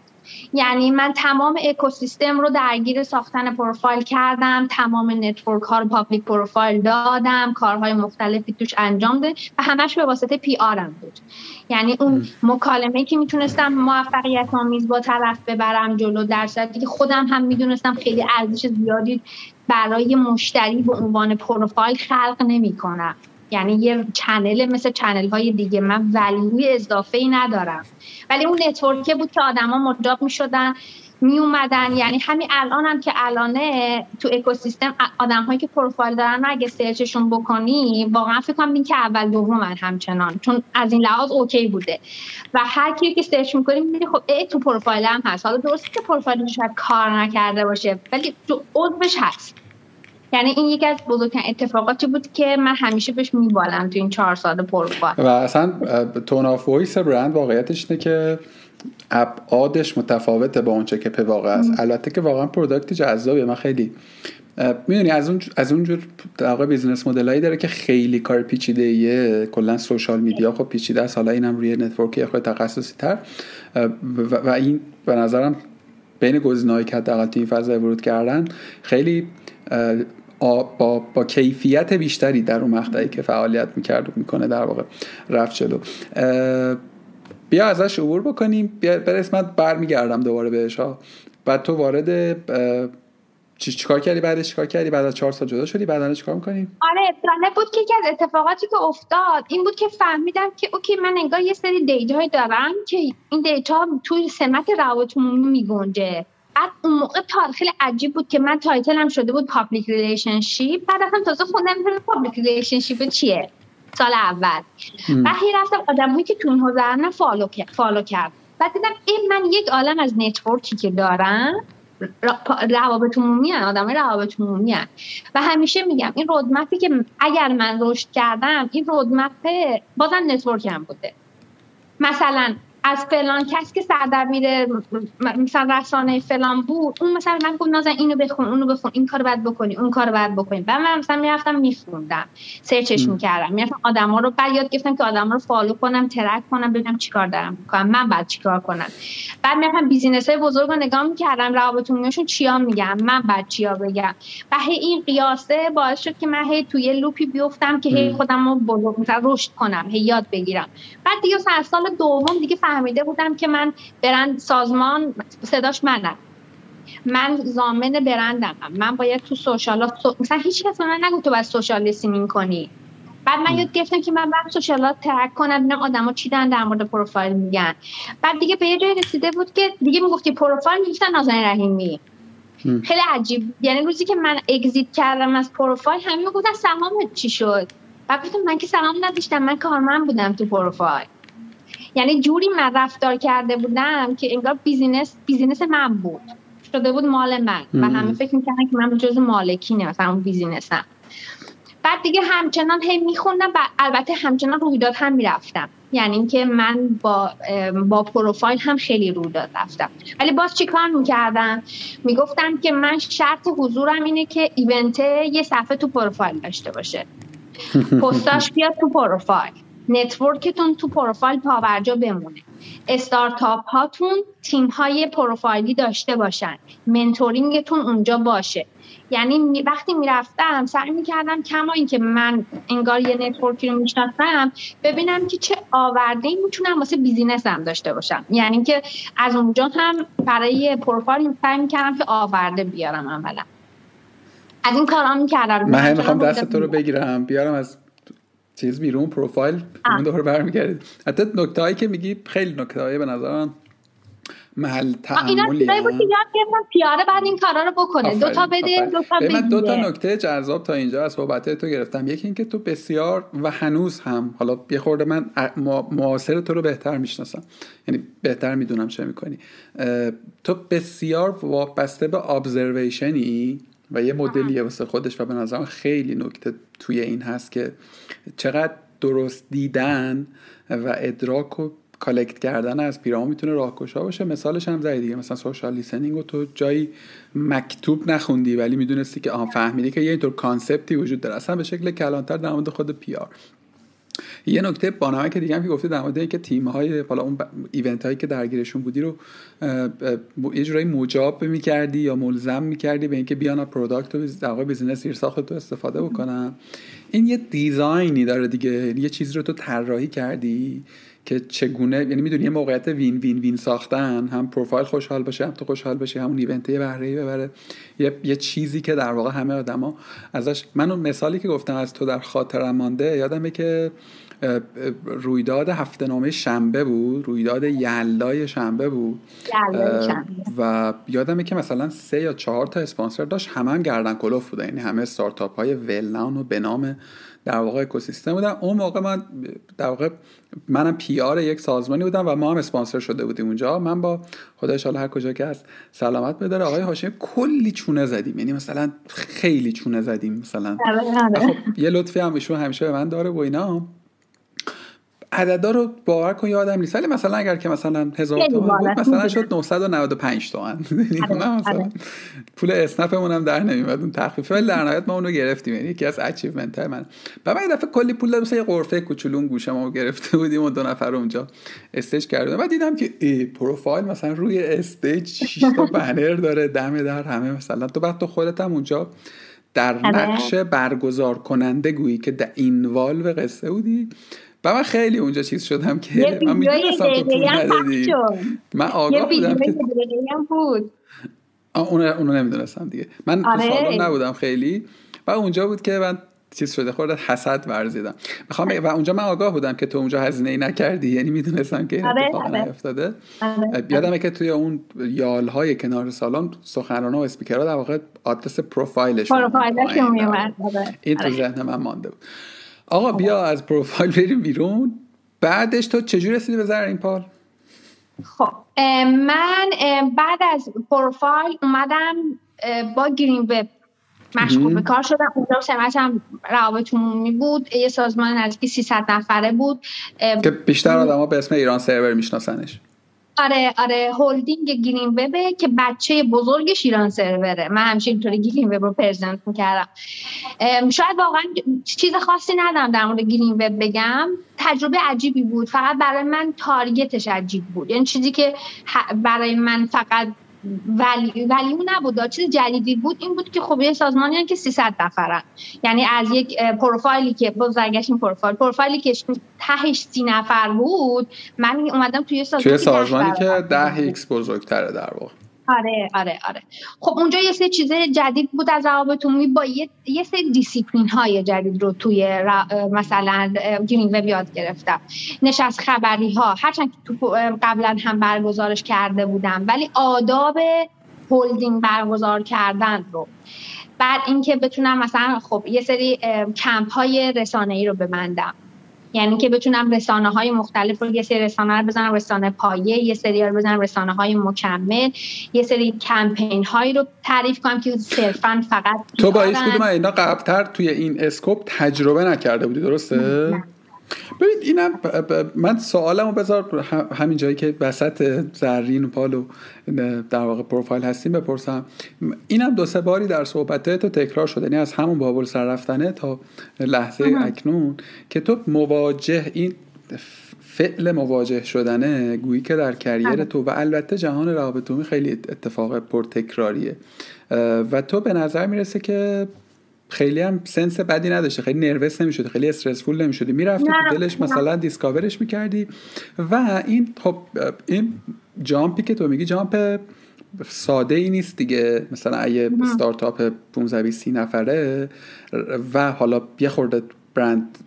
یعنی من تمام اکوسیستم رو درگیر ساختن پروفایل کردم تمام network ها رو public profile دادم کارهای مختلفی توش انجام ده و همش به واسطه PR م بود. یعنی اون مکالمه که می‌تونستم موفقیت آمیز با طرف ببرم جلو در صورتی که خودم هم می‌دونستم خیلی ارزش زیادی برای مشتری به عنوان پروفایل خلق نمی کنم یعنی یه channel مثل channel های دیگه. من value ی اضافه ای ندارم. ولی اون network ه بود که آدما مجاب می شدن می اومدن یعنی همین الان هم که الانه تو اکوسیستم آدم هایی که پروفایل دارن اگه search شون بکنی واقعا فکر کنم که اول دوم همچنان. چون از این لحاظ OK بوده. و هر کی که search می‌کنی می‌بینی خب ای تو پروفایل هم هست. حالا درسته که پروفایلش کار نکرده باشه ولی تو عضوش هست. یعنی این یکی از بزرگترین اتفاقاتی بود که من همیشه بهش میبالم تو این چهار سال پروفایل و اصلا tone of voice برند واقعیتش اینه که ابعادش متفاوته با اونچه که در واقع است. البته که واقعا product جذابیه. من خیلی می‌دونی از اون از اونجور در واقع business model ایی داره که خیلی کار پیچیده ایه کلا social media خب پیچیده است. حالا اینم روی network ی خود تخصصی تر و, این به نظرم بین گزینه‌هایی که حداقل تو این فضا ورود کردن خیلی با, با کیفیت بیشتری در اون مقطعی که فعالیت می‌کرد و می‌کنه در واقع رفت جلو. بیا ازش عبور بکنیم. بیا بر اسمت برمیگردم دوباره بهش ها بعد تو وارد چی چیکار کردی بعدش؟ چیکار کردی؟ بعد از چهار سال جدا شدی؟ بعدا چیکار می‌کنی؟ آره جالب بود که یکی از اتفاقاتی که افتاد این بود که فهمیدم که OK من انگار یه سری data دارم که این data توی سمت روابط عمومی میگنجه. بعد اون موقع خیلی عجیب بود که من title م شده بود public relationship بعد اصلا تازه خوندم public relationship چیه. سال اول. بعد هی رفتم آدمایی که تو این حوزه follow follow کرد. بعد دیدم این من یک عالم از network ی که دارم روابط عمومی هن آدم روابط عمومی هن. و همیشه میگم این roadmap ی که اگر من رشد کردم این roadmap بازم network م بوده. مثلا از فلان کس که سردبیر مثلا رسانه فلان بود اون مثلا من گفت نازن اینو بخون اونو بخون این کارو باید بکنی اون کارو باید بکنی. بعد من مثلا می‌رفتم میخوندم search ش می‌کردم می‌رفتم آدما رو بعد یاد گرفتم که آدما رو follow کنم track کنم ببینم چیکار دارم می‌کنم من بعد چیکار کنم. بعد می‌رفتم business های بزرگ رو نگاه می‌کردم روابط عمومیشون چیا میگم من بعد چیا بگم. و هی این قیاسه باعث شد که من هی توی loop ی بیفتم که هی خودم رو رشد کنم هی یاد بگیرم. بعد دیگه سال دوم دیگه فهمیده بودم که من برند سازمان صداش منم. من ضامن برندم. من باید تو social مثلا هیچ کس من نگو تو باید social listening کنی. بعد من یاد گرفتم که من بعد social ات track کنم ببینم آدما چی دارن در مورد پروفایل میگن. بعد دیگه به یه جای رسیده بود که دیگه می‌گفتی پروفایل می‌گفتن نازنین رحیمی. خیلی عجیب. یعنی روزی که من exit کردم از پروفایل همه می‌گفتن سهام چی شد؟ بعد گفتم من که سهام نداشتم من کارمند بودم تو پروفایل. یعنی جوری من رفتار کرده بودم که انگار business business من بود. شده بود مال من. و همه فکر می‌کردن که من جز مالکینه مثلا اون business م. بعد دیگه همچنان هی میخوندم و البته همچنان رویداد هم می‌رفتم. یعنی اینکه من با با پروفایل هم خیلی رویداد رفتم. ولی باز چیکار می‌کردم؟ می‌گفتم که من شرط حضورم اینه که event یه صفحه تو پروفایل داشته باشه. پستاش بیاد تو پروفایل. network تون تو پروفایل پابرجا بمونه. استارتاپ هاتون تیم های پروفایلی داشته باشن. mentoring تون اونجا باشه. یعنی وقتی می‌رفتم سعی می‌کردم کما اینکه من انگار یه network ی رو می‌شناسم ببینم که چه آورده ای می‌تونم واسه business م داشته باشم. یعنی که از اونجا هم برای پروفایل سعی می‌کردم که آورده بیارم عملا. از این کارا می‌کردم. من می‌خوام دست تو رو بگیرم. بیارم از چیز بیرون پروفایل اون دوباره برمیگردید. حتی نکته هایی که میگی خیلی نکته به نظر محل تعملی پیاره بعد این کارا رو بکنه. دو تا بده دو تا بده دو تا نکته جذاب تا اینجا از صحبت تو گرفتم. یکی اینکه تو بسیار و هنوز هم حالا یه خورده من معاصر تو رو بهتر می‌شناسم. یعنی بهتر می‌دونم چه می‌کنی. تو بسیار وابسته به observation ی و یه مدلیه واسه خودش و به نظرم خیلی نکته توی این هست که چقدر درست دیدن و ادراک و collect کردن از پیرامون می‌تونه راهگشا باشه. مثالش هم زدی دیگه. مثلا social listening تو جایی مکتوب نخوندی ولی می‌دونستی که آن فهمیدی که یه اینطور concept ی وجود داره. اصلا به شکل کلانتر در مورد خود PR یه نکته بانمه که دیگه هم که گفته در مورد اینکه تیم های حالا اون event هایی که درگیرشون بودی رو یه جورایی مجاب می‌کردی یا ملزم می‌کردی به اینکه بیان product و در business زیر ساخت تو استفاده بکنن. این یه design ی داره دیگه یعنی یه چیزی رو تو طراحی کردی. که چگونه یعنی می‌دونی یه موقعیت win win win ساختن هم پروفایل خوشحال باشه هم تو خوشحال باشه همون event یه بهره ببره. یه،, یه چیزی که در واقع همه آدما ازش من اون مثالی که گفتم از تو در خاطرم مانده یادمه که رویداد هفته نامه شنبه بود رویداد یلای شنبه بود. و یادمه که مثلا سه یا چهار تا اسپانسر داشت همه هم گردن کلوف بودن یعنی همه استارتاپ های ولنان و به نام در واقع اکوسیستم بودن اون موقع من در واقع منم پی آر یک سازمانی بودم و ما هم اسپانسر شده بودیم اونجا. من با خدا ان هر کجا که هست سلامت بداره. آقای هاشمی کلی چونه زدیم. یعنی مثلا خیلی چونه زدیم مثلا. خب یه لطفی هم ایشون همیشه به من داره و اینا. عددا رو باور کن یادم نیست. ولی مثلا اگر که مثلا هزار تومن بود مثلا شد 995 تومن. یعنی آره، مثلا آره. پول اسنپمون هم در نمیاد اون تخفیف. ولی در نهایت ما اونو گرفتیم. یعنی یکی از achievement های من. و من دفعه کلی پول دادم یه غرفه کوچولو گوشه ما گرفته بودیم و دو نفر اونجا stage کردیم. و دیدم که ای پروفایل مثلا روی stage 6 تا بنر داره دم در همه مثلا. تو بعد تو خودت هم اونجا در آره. نقش برگزار کننده گویی که در اینوالو قصه بودی. و من خیلی اونجا چیز شدم که من می‌دونستم تو پول ندادی من آگاه بودم که بود. اونو, اونو نمی‌دونستم دیگه. من آره. تو سالن نبودم خیلی و اونجا بود که من چیز شده خورده حسد ورزیدم. می‌خوام و اونجا من آگاه بودم که تو اونجا هزینه ای نکردی یعنی می‌دونستم که این آره، اتفاق آره. نیفتاده. آره. یادمه که توی اون یال های کنار سالن سخنران و اسپیکرها در واقع آدرس پروفایلش پروفایلش این تو ذهن من مانده بود. آقا بیا از پروفایل بریم بیرون. بعدش تو چجوری رسیدی به زر این پال؟ خب من بعد از پروفایل اومدم با گرین وب مشغول به کار شدم. اونجا سمت هم روابط عمومی بود. یه سازمان نزدیک 300 نفره بود. که بیشتر آدم ها به اسم ایران سرور میشناسنش. آره آره هولدینگ گرین وبه که بچه بزرگش ایران سروره. من همیشه اینطوری گرین وب رو پرزنت می‌کردم. شاید واقعا چیز خاصی ندارم در مورد گرین وب بگم. تجربه عجیبی بود. فقط برای من تارگتش عجیب بود. یعنی چیزی که برای من فقط ولی ولی اون نبود چیز جدیدی بود این بود که خب یه سازمانی که 300 نفرن. یعنی از یک پروفایلی که بازرگشتیم پروفایل. پروفایلی که تهش سی نفر بود من اومدم توی سازمانی, توی سازمانی که 10 X بزرگتره در واقع. آره. آره آره. خب اونجا یه سری چیز جدید بود از روابط عمومی با یه, یه سری دیسیپلین های جدید رو توی مثلا گرین وب یاد گرفتم. نشست خبری ها هرچند که تو قبلا هم برگزارش کرده بودم ولی آداب هولدینگ برگزار کردن رو. بعد اینکه بتونم مثلا خب یه سری کمپ های رسانه ای رو ببندم. یعنی که بتونم رسانه های مختلف رو یه سری رسانه رو بزنم رسانه پایه یه سری رو بزنم رسانه های مکمل یه سری کمپین هایی رو تعریف کنم که صرفا فقط تو با هیچ کدوم اینا قبلتر توی این اسکوپ تجربه نکرده بودی درسته؟ نه. ببین اینم من سوالمو بذار همین جایی که وسط زرین و پالو در واقع پروفایل هستیم بپرسم. اینم دو سه باری در صحبت تو تکرار شده یعنی از همون بابل سر رفتنه تا لحظه اکنون که تو مواجه این فعل مواجه شدنه گویی که در کریر تو و البته جهان روابط خیلی اتفاق پرتکراریه. و تو به نظر می‌رسه که خیلی هم سنس بدی نداشته. خیلی نروس نمی‌شده خیلی استرسفول نمی‌شدی. می‌رفتی تو دلش مثلا دیسکاورش می‌کردی و این خب این jump ی که تو میگی jump ساده ای نیست دیگه. مثلا اگه استارتاپ 15 20 نفره و حالا یه خورده برند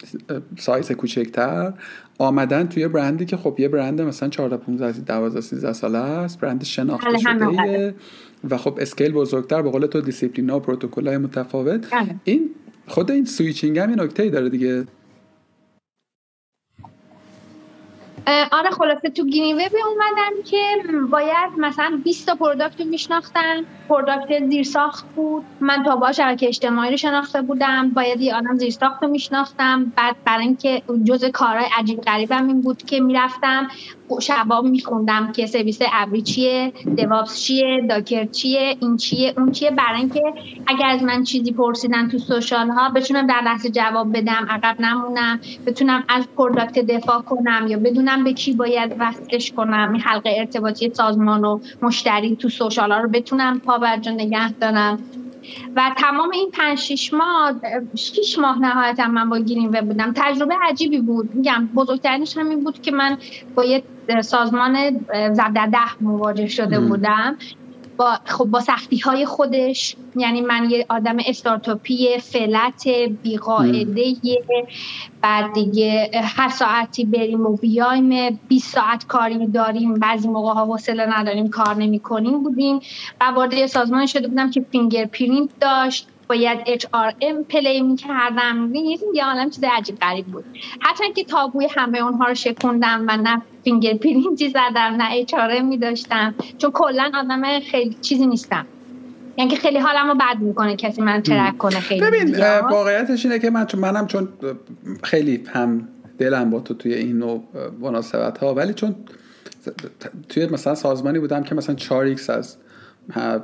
سایز کوچکتر آمدن توی برندی که خب یه برند مثلا 14 15 12 13 ساله است. برند شناخته بله، شده و خب scale بزرگتر به قول تو دیسیپلین و پروتکل های متفاوت. بله. این خود این switching هم این نکته ای داره دیگه. آره خلاصه تو گرین وب اومدم که باید مثلا 20 تا product رو میشناختم. product زیرساخت بود. من تا با شبکه اجتماعی رو شناخته بودم. باید یه آدم زیرساخت رو میشناختم. بعد برای اینکه جز کارهای عجیب غریبم این بود که می‌رفتم. شبا میخوندم که سرویس ابری چیه DevOps چیه Docker چیه این چیه اون چیه. برای اینکه اگر از من چیزی پرسیدن تو social ها بتونم در لحظه جواب بدم عقب نمونم بتونم از product دفاع کنم یا بدونم به کی باید وصلش کنم این حلقه ارتباطی سازمان و مشتری تو social ها رو بتونم پا برجا نگه دارم. و تمام این پنج شیش ماه شیش ماه نهایتا من با گرین وب بودم. تجربه عجیبی بود. میگم بزرگترینش همین بود که من با یه سازمان زبده ده مواجه شده بودم. با خب با سختی های خودش. یعنی من یه آدم استارتاپی flat بیقاعده بعد دیگه هر ساعتی بریم و بیایم 20 ساعت کاری داریم. بعضی موقع ها حوصله نداریم کار نمی کنیم بودیم. و وارد سازمان شده بودم که finger print داشت. باید HRM apply می‌کردم. یه عالم چیز عجیب غریب بود. حتی که تابوی همه اونها رو شکوندم و نه finger print ی زدم نه HRM می داشتم چون کلا آدم خیلی چیزی نیستم. یعنی که خیلی حالمو بد می‌کنه کسی من ترک کنه خیلی ببین واقعیتش اینه که من چون منم چون خیلی هم دلم با تو توی این نوع مناسبت ها ولی چون توی مثلا سازمانی بودم که مثلا 4 از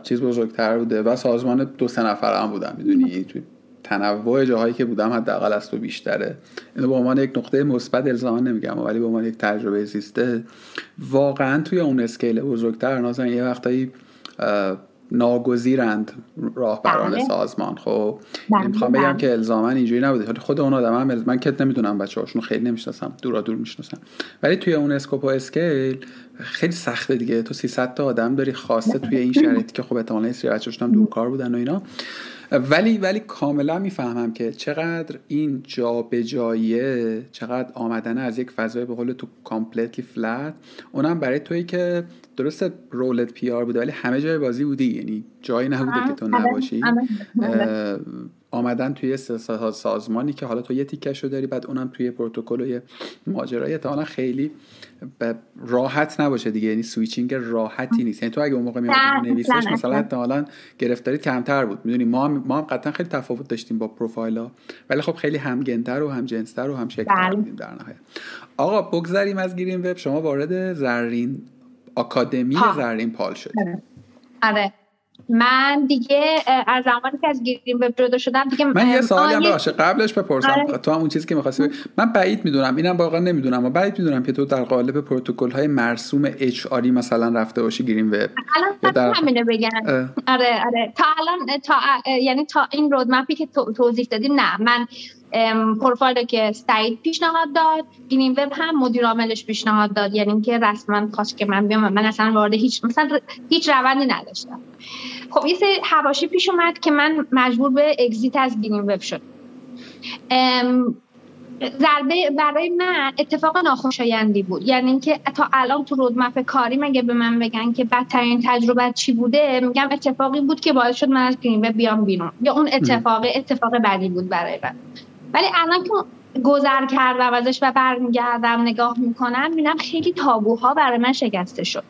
چیز بزرگتر بوده و سازمان دو سه نفر هم بودم می‌دونی توی تنوع جاهایی که بودم حداقل از تو بیشتره اینو به عنوان یک نقطه مثبت الزاما نمیگم ولی به عنوان یک تجربه زیسته واقعا توی اون اسکیل بزرگتر نازن یه وقتایی ناگزیرند راهبران بله. سازمان خب بله. می‌خوام بگم بله. که الزاما اینجوری نبوده خود اون آدم هم من کت نمی‌دونم بچه هاشون خیلی نمی‌شناسم دورا دور می‌شناسم ولی توی اون اسکوپ و اسکیل خیلی سخته دیگه. تو 300 تا آدم داری خاصه توی این شرایطی که خب احتمالاً یه سری بچه‌هاشون هم کار بودن و اینا. ولی ولی کاملا می‌فهمم که چقدر این جایه چقدر آمدن از یک فضای به قول تو completely flat. اونم برای تویی که درست role ت PR بوده ولی همه جای بازی بودی. یعنی جایی نبوده که تو آره، نباشی. آمدن توی سازمانی که حالا تو یه تیکش رو داری بعد اونم توی پروتکل و یه ماجرای تا خیلی راحت نباشه دیگه. یعنی switching راحتی نیست. یعنی تو اگه اون موقع میاد نویسش مثلا احتمالاً گرفتاری کمتر بود. می‌دونی ما هم ما هم قطعا خیلی تفاوت داشتیم با پروفایل ولی خب خیلی همگنتر و هم جنستر و هم شکلتر بله. بودیم در نهایت. آقا بگذریم از گیریم وب. شما وارد زرین آکادمی زرین پال آره, آره. من دیگه از زمانی که از گیریم وب جدا شدم دیگه من یه سوالی هم باشه. قبلش بپرسم. آره. تو هم اون چیزی که می‌خواستی من بعید می‌دونم. اینم واقعا نمی‌دونم. اما بعید می‌دونم که تو در قالب پروتکل های مرسوم اچ آری مثلا رفته باشی گیریم وب. الان در... همینه بگم. آره آره. تا الان تا یعنی تا این رودمپی که توضیح دادیم نه. من پروفایل که سعید پیشنهاد داد. گرین وب هم مدیر عاملش پیشنهاد داد. یعنی اینکه رسما خواست که من بیام من اصلا وارد هیچ مثلا هیچ روندی نداشتم. خب یه سری حواشی پیش اومد که من مجبور به اگزیت از گرین وب شد ضربه برای من اتفاق ناخوشایندی بود. یعنی اینکه تا الان تو رودمپ کاری مگه به من بگن که بدترین تجربه چی بوده؟ میگم اتفاقی بود که باعث شد من از گرین بیام بیرون. یا اون اتفاق اتفاق بدی بود برای من. ولی الان که گذر کردم ازش و برمیگردم نگاه می‌کنم می‌بینم خیلی تابوها برای من شکسته شد.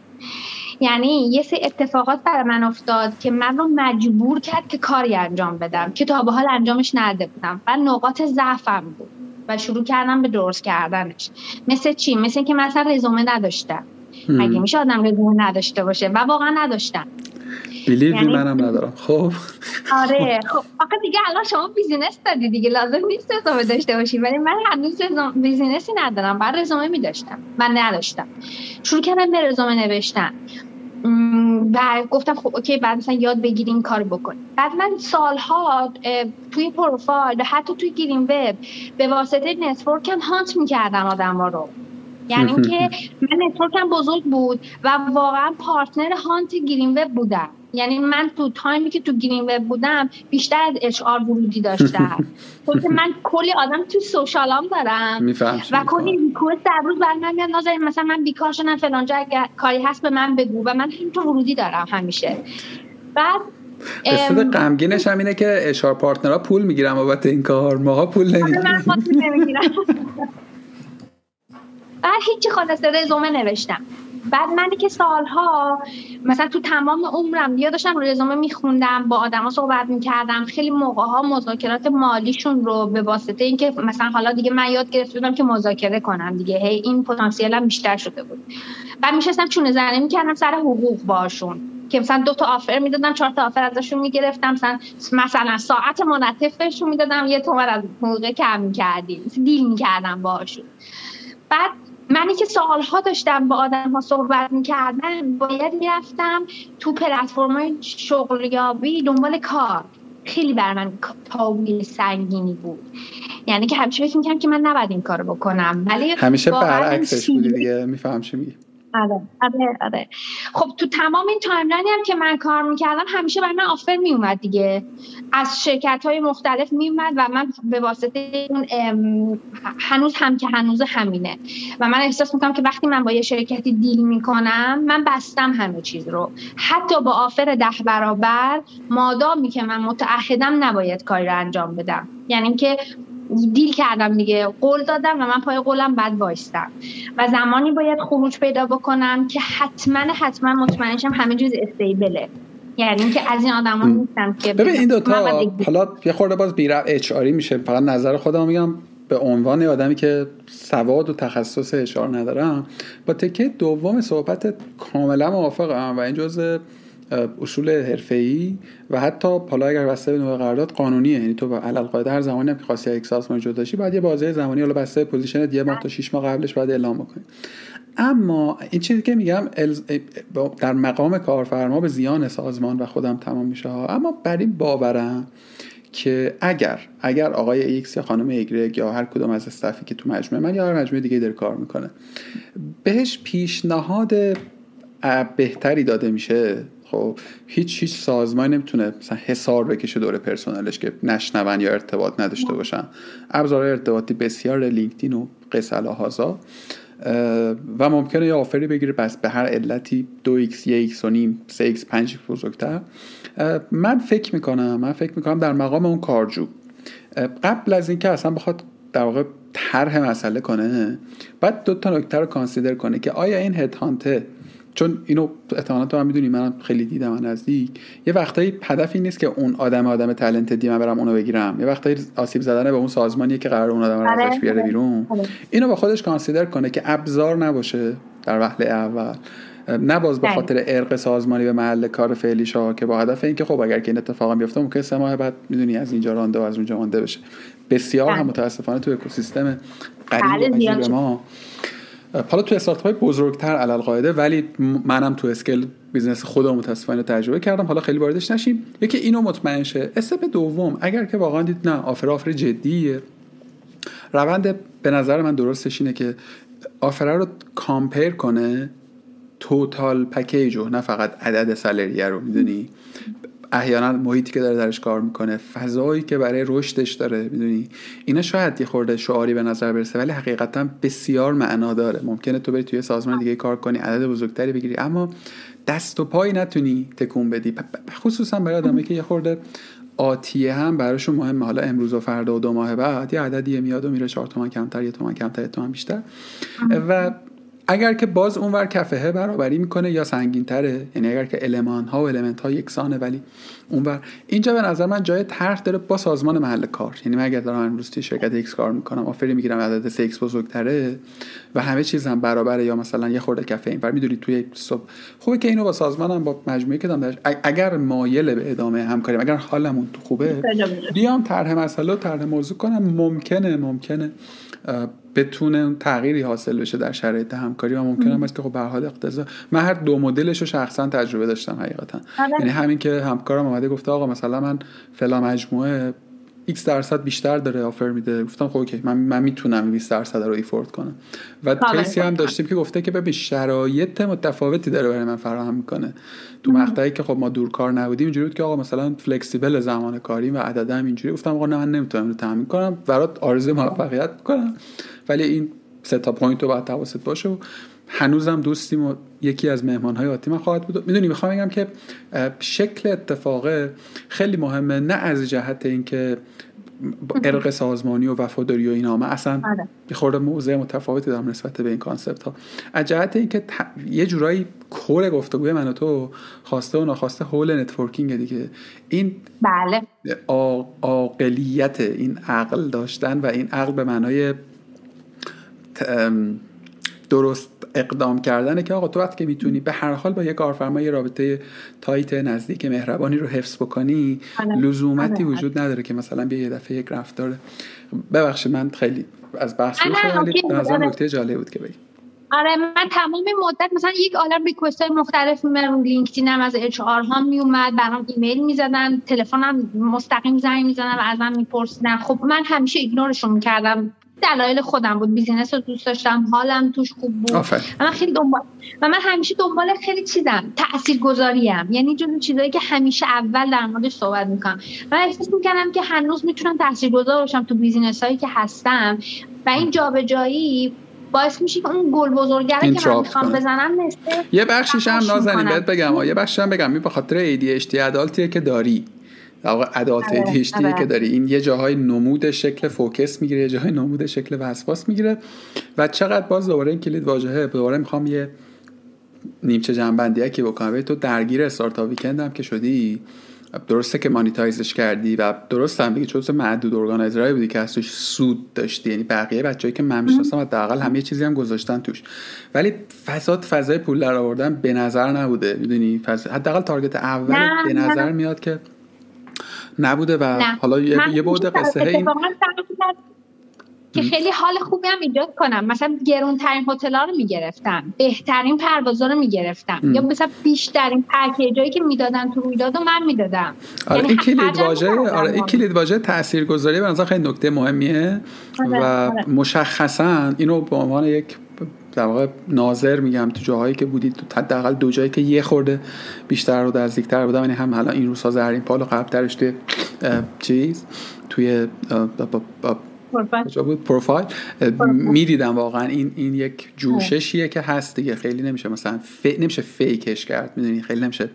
یعنی یه سری اتفاقات برای من افتاد که من رو مجبور کرد که کاری انجام بدم که تا به حال انجامش نده بودم و نقاط ضعفم بود و شروع کردم به درست کردنش. مثل چی؟ مثل که مثلا رزومه نداشتم. مگه میشه آدم رزومه نداشته باشه؟ و واقعا نداشتم. بیلیو یعنی... منم ندارم. خب. آره. خب آقا دیگه الان شما business دادی دیگه. لازم نیست رزومه داشته باشی. ولی من هنوز business ی ندارم. بعد رزومه می داشتم من نداشتم. شروع کردم به رزومه نوشتن. و گفتم خب okay بعد مثلا یاد بگیریم کار بکنیم بعد من سالها توی پروفایل حتی توی گرین وب به واسطه network م hunt می‌کردم آدم ها رو. یعنی که من network م بزرگ بود و واقعا partner hunt گرین وب بودم. یعنی من تو time ی که تو گرین وب بودم بیشتر از HR ورودی داشتم. چون من کلی آدم تو سوشالام دارم. و کلی ریکوست در روز برای من میاد نازنین مثلا من بیکار شدم فلانجا اگر کاری هست به من بگو. و من تو ورودی دارم همیشه. بعد قصد غمگینش هم اینه که اشار پارتنرها پول می‌گیرم بابت این کار. ماها پول آره، نمی‌گیرم. بعد هیچی خلاصه رزومه نوشتم. بعد منی که سالها مثلا تو تمام عمرم یا داشتم رزومه میخوندم با آدما صحبت می‌کردم خیلی موقع ها مذاکرات مالیشون رو به واسطه اینکه مثلا حالا دیگه من یاد گرفته بودم که مذاکره کنم دیگه هی این پتانسیلم بیشتر شده بود. بعد میشستم چونه زنه می‌کردم سر حقوق باشون که مثلا دو تا آفر می‌دادم چهار تا آفر ازشون می‌گرفتم مثلا مثلا ساعت منطفشون می‌دادم یه تومن از حقوق کم می‌کردیم دیل می‌کردم باشون بعد منی که سالها داشتم با آدم ها صحبت می‌کردم باید می‌رفتم تو پلتفرم های شغلیابی دنبال کار. خیلی بر من تاویل سنگینی بود. یعنی که همیشه فکر می‌کنم که من نباید این کارو بکنم. ولی همیشه برعکسش بودی دیگه. میفهم چی میگی؟ آره آره آره. خب تو تمام این timeline ی هم که من کار می‌کردم همیشه برای من offer میومد دیگه. از شرکت های مختلف میومد و من به واسطه اون هنوز هم که هنوز همینه. و من احساس می‌کنم که وقتی من با یه شرکتی deal می‌کنم من بستم همه چیز رو. حتی با offer ده برابر مادامی که من متعهدم نباید کاری رو انجام بدم. یعنی که دیل کردم دیگه. قول دادم و من پای قولم بعد وایستم. و زمانی باید خروج پیدا بکنم که حتما حتما مطمئنشم همه چیز استیبله یعنی که از این آدما نیستم که ببین این دوتا حالا یه خورده باز بیره اچ میشه. فقط نظر خودم میگم. به عنوان آدمی که سواد و تخصص اشار ندارم با تکه دوم صحبت کاملا موافقم. و این جزء اصول حرفه‌ای و حتی حالا اگر بسته به نوع قرارداد قانونیه. یعنی تو علل هر زمانی هم که خواستی اکساس موجود داشتی بعد یه بازه زمانی حالا بسته پوزیشن یه ماه تا 6 ماه قبلش بعد اعلام بکنی. اما این چیزی که میگم در مقام کارفرما به زیان سازمان و خودم تمام میشه ها. اما بر این باورم که اگر اگر آقای ایکس یا خانم ایگرگ یا هر کدوم از staff ی که تو مجموعه من یا هر مجموعه دیگه داره کار می‌کنه بهش پیشنهاد بهتری داده میشه خب هیچ هیچ سازمان نمی‌تونه مثلا حسار بکشه دور پرسنلش که نشنون یا ارتباط نداشته باشن. ابزار ارتباطی بسیار لینکدین و قصه هازا و ممکنه یه آفری بگیره. بس به هر علتی دو x یه x و نیم سه x پنج بزرگتر. من فکر می‌کنم من فکر می‌کنم در مقام اون کارجو. قبل از اینکه اصلا بخواد در واقع طرح مسئله کنه بعد دو تا نکته رو کانسیدر کنه که آیا این هد هانته چون اینو احتمالا تو هم می‌دونی منم خیلی دیدم نزدیک. یه وقتایی هدف این نیست که اون آدم آدم تالنتدی من برم اونو بگیرم. یه وقتایی آسیب زدن به اون سازمانیه که قرار اون آدم رو ازش آره. بیاره بیرون. آره. اینو با خودش کانسیدر کنه که ابزار نباشه در وهله اول. نه باز به خاطر ارق سازمانی به محل کار فعلیش ها که با هدف اینکه خب اگر که این اتفاق بیفته ممکن سه ماه بعد می‌دونی از اینجا رانده و از اونجا مانده بشه. بسیار هم متاسفانه تو اکوسیستم قریب بله، ما. حالا تو استارتاپ های بزرگتر علل ولی منم تو scale business خودم متاسفانه تجربه کردم. حالا خیلی واردش نشیم. یکی اینو مطمئن شه. step دوم اگر که واقعا دید نه offer offer جدیه. روند به نظر من درستش اینه که offer رو compare کنه total package نه فقط عدد salary ه رو می‌دونی؟ احیانا محیطی که داره درش کار می‌کنه فضایی که برای رشدش داره می‌دونی؟ اینا شاید یه خورده شعاری به نظر برسه ولی حقیقتا بسیار معنا داره. ممکنه تو بری توی سازمان دیگه کار کنی عدد بزرگتری بگیری اما دست و پایی نتونی تکون بدی. خصوصا برای آدمی که یه خورده آتیه هم براشون مهمه. حالا امروز و فردا و دو ماه بعد یه عددیه میاد و میره چهار تومن کمتر یه تومن کمتر یه تومن بیشتر. و اگر که باز اونور کفهه برابری می‌کنه یا سنگین تره یعنی اگر که المان ها و المنت ها یکسانه ولی اونور. اینجا به نظر من جای طرح داره با سازمان محل کار. یعنی من اگر دارم امروز توی شرکت ایکس کار می‌کنم offer ی می‌گیرم عدد 3 ایکس بزرگتره و همه چیز هم برابره یا مثلا یه خورده کفه این می‌دونید توی صبح. خوبه که اینو با سازمانم با مجموعه که دارم اگر مایل به ادامه همکاری اگر حالمون خوبه بیام طرح مسئله و طرح موضوع کنم. ممکنه ممکنه بتونه تغییری حاصل بشه در شرایط همکاری و ممکن است که خب به حال اقتضا من هر دو مدلش رو شخصا تجربه داشتم حقیقتا آره. یعنی همین که همکارم اومده گفته آقا مثلا من فلان مجموعه x درصد بیشتر داره offer میده. گفتم خب okay من من می‌تونم 20 درصد رو afford کنم. و case ی هم داشتیم که گفته که ببین شرایط متفاوتی داره برای من فراهم می‌کنه. تو مقطعی که خب ما دور کار نبودیم اینجوری بود که آقا مثلا flexible زمان کاری و عدد هم اینجوری. گفتم آقا نه من نمی‌تونم رو تامین کنم. برات آرزوی موفقیت کنم. ولی این سه تا point رو باید حواست باشه و هنوزم دوستیم و یکی از مهمان های آتی من خواهد بود. می‌دونی می‌خوام بگم که شکل اتفاقه خیلی مهمه نه از جهت اینکه عرق سازمانی و وفاداری و اینا اصلا آره. یه خورده موضع متفاوتی دارم نسبت به این concept ها از جهت اینکه یه جورایی core گفتگوی من و تو خواسته و ناخواسته حول networking دیگه. این بله. عاقلیت این عقل داشتن و این عقل به معنای درست اقدام کردنه که آقا تو وقتی که می‌تونی به هر حال با یه کارفرما یه رابطه tight نزدیک مهربانی رو حفظ بکنی آره. لزومی آره. وجود نداره که مثلا بیا یه دفعه یک رفتار ببخشید من خیلی از بحث رو خیلی. به آره. نکته جالب بود که بگی آره من تمام مدت مثلا یک عالم request های مختلف میمرم LinkedIn م از HR ها میومد برام ایمیل می‌زدن تلفنم مستقیم زنگ می‌زدن و ازم میپرسیدن خب من همیشه ignore شون می‌کردم دلایل خودم بود. business رو دوست داشتم حالم توش خوب بود. و من خیلی دنبال و من همیشه دنبال خیلی چیزم تاثیرگذاریم. یعنی جزو چیزایی که همیشه اول در موردش صحبت می‌کنم. من احساس می‌کنم که هنوز می‌تونم تاثیرگذار باشم تو business هایی که هستم. و این جابجایی باعث میشه که اون گل بزرگره که من می‌خوام. بزنم مثل یه بخشیش هم نازنین. بهت بگم یه بخشش هم بگم. این به خاطر ADHD adult یه که داری. در واقع ادالت آره، آره. که داری. این یه جاهای نمود شکل فوکس می‌گیره یه جاهای نمود شکل وسواس می‌گیره و چقدر باز دوباره این کلید واژهه. دوباره می‌خوام یه نیمچه جنبندی که بکنم. تو درگیر استارتاپ ویکند هم که شدی درسته که مانیتایزش کردی و درست هم بگی جزء معدود ارگانایزرهای بودی که از توش سود داشتی. یعنی بقیه بچه‌ای که من می‌شناسم حداقل همه یه چیزی هم گذاشتن توش. ولی فساد فضای پول در آوردن به نظر نبوده. می‌دونی؟ فضا... حداقل تارگت اول به. نظر میاد که نبوده و نه. حالا یه, بعد همیشه قصه می‌کردم که خیلی حال خوبی هم ایجاد کنم مثلا گرونترین هتل‌ها رو می‌گرفتم بهترین پروازا رو می‌گرفتم. یا مثلا بیشترین پکیجایی که می‌دادن تو رویداد و من می‌دادم آره یعنی این کلید واژه آره این. کلید واژه تاثیرگذاری به نظر خیلی نکته مهمیه آره، و آره. مشخصا اینو به عنوان یک در واقع ناظر میگم تو جاهایی که بودید تو حداقل دو جایی که یه خورده بیشتر و نزدیکتر بودم یعنی هم حالا این روزها زرین پال و قبلترش توی چیز توی کجا بود؟ پروفایل. می‌دیدم واقعا این این یک جوششیه که هست دیگه. خیلی نمیشه مثلا ف... نمیشه فیکش کرد می‌دونی؟ خیلی نمیشه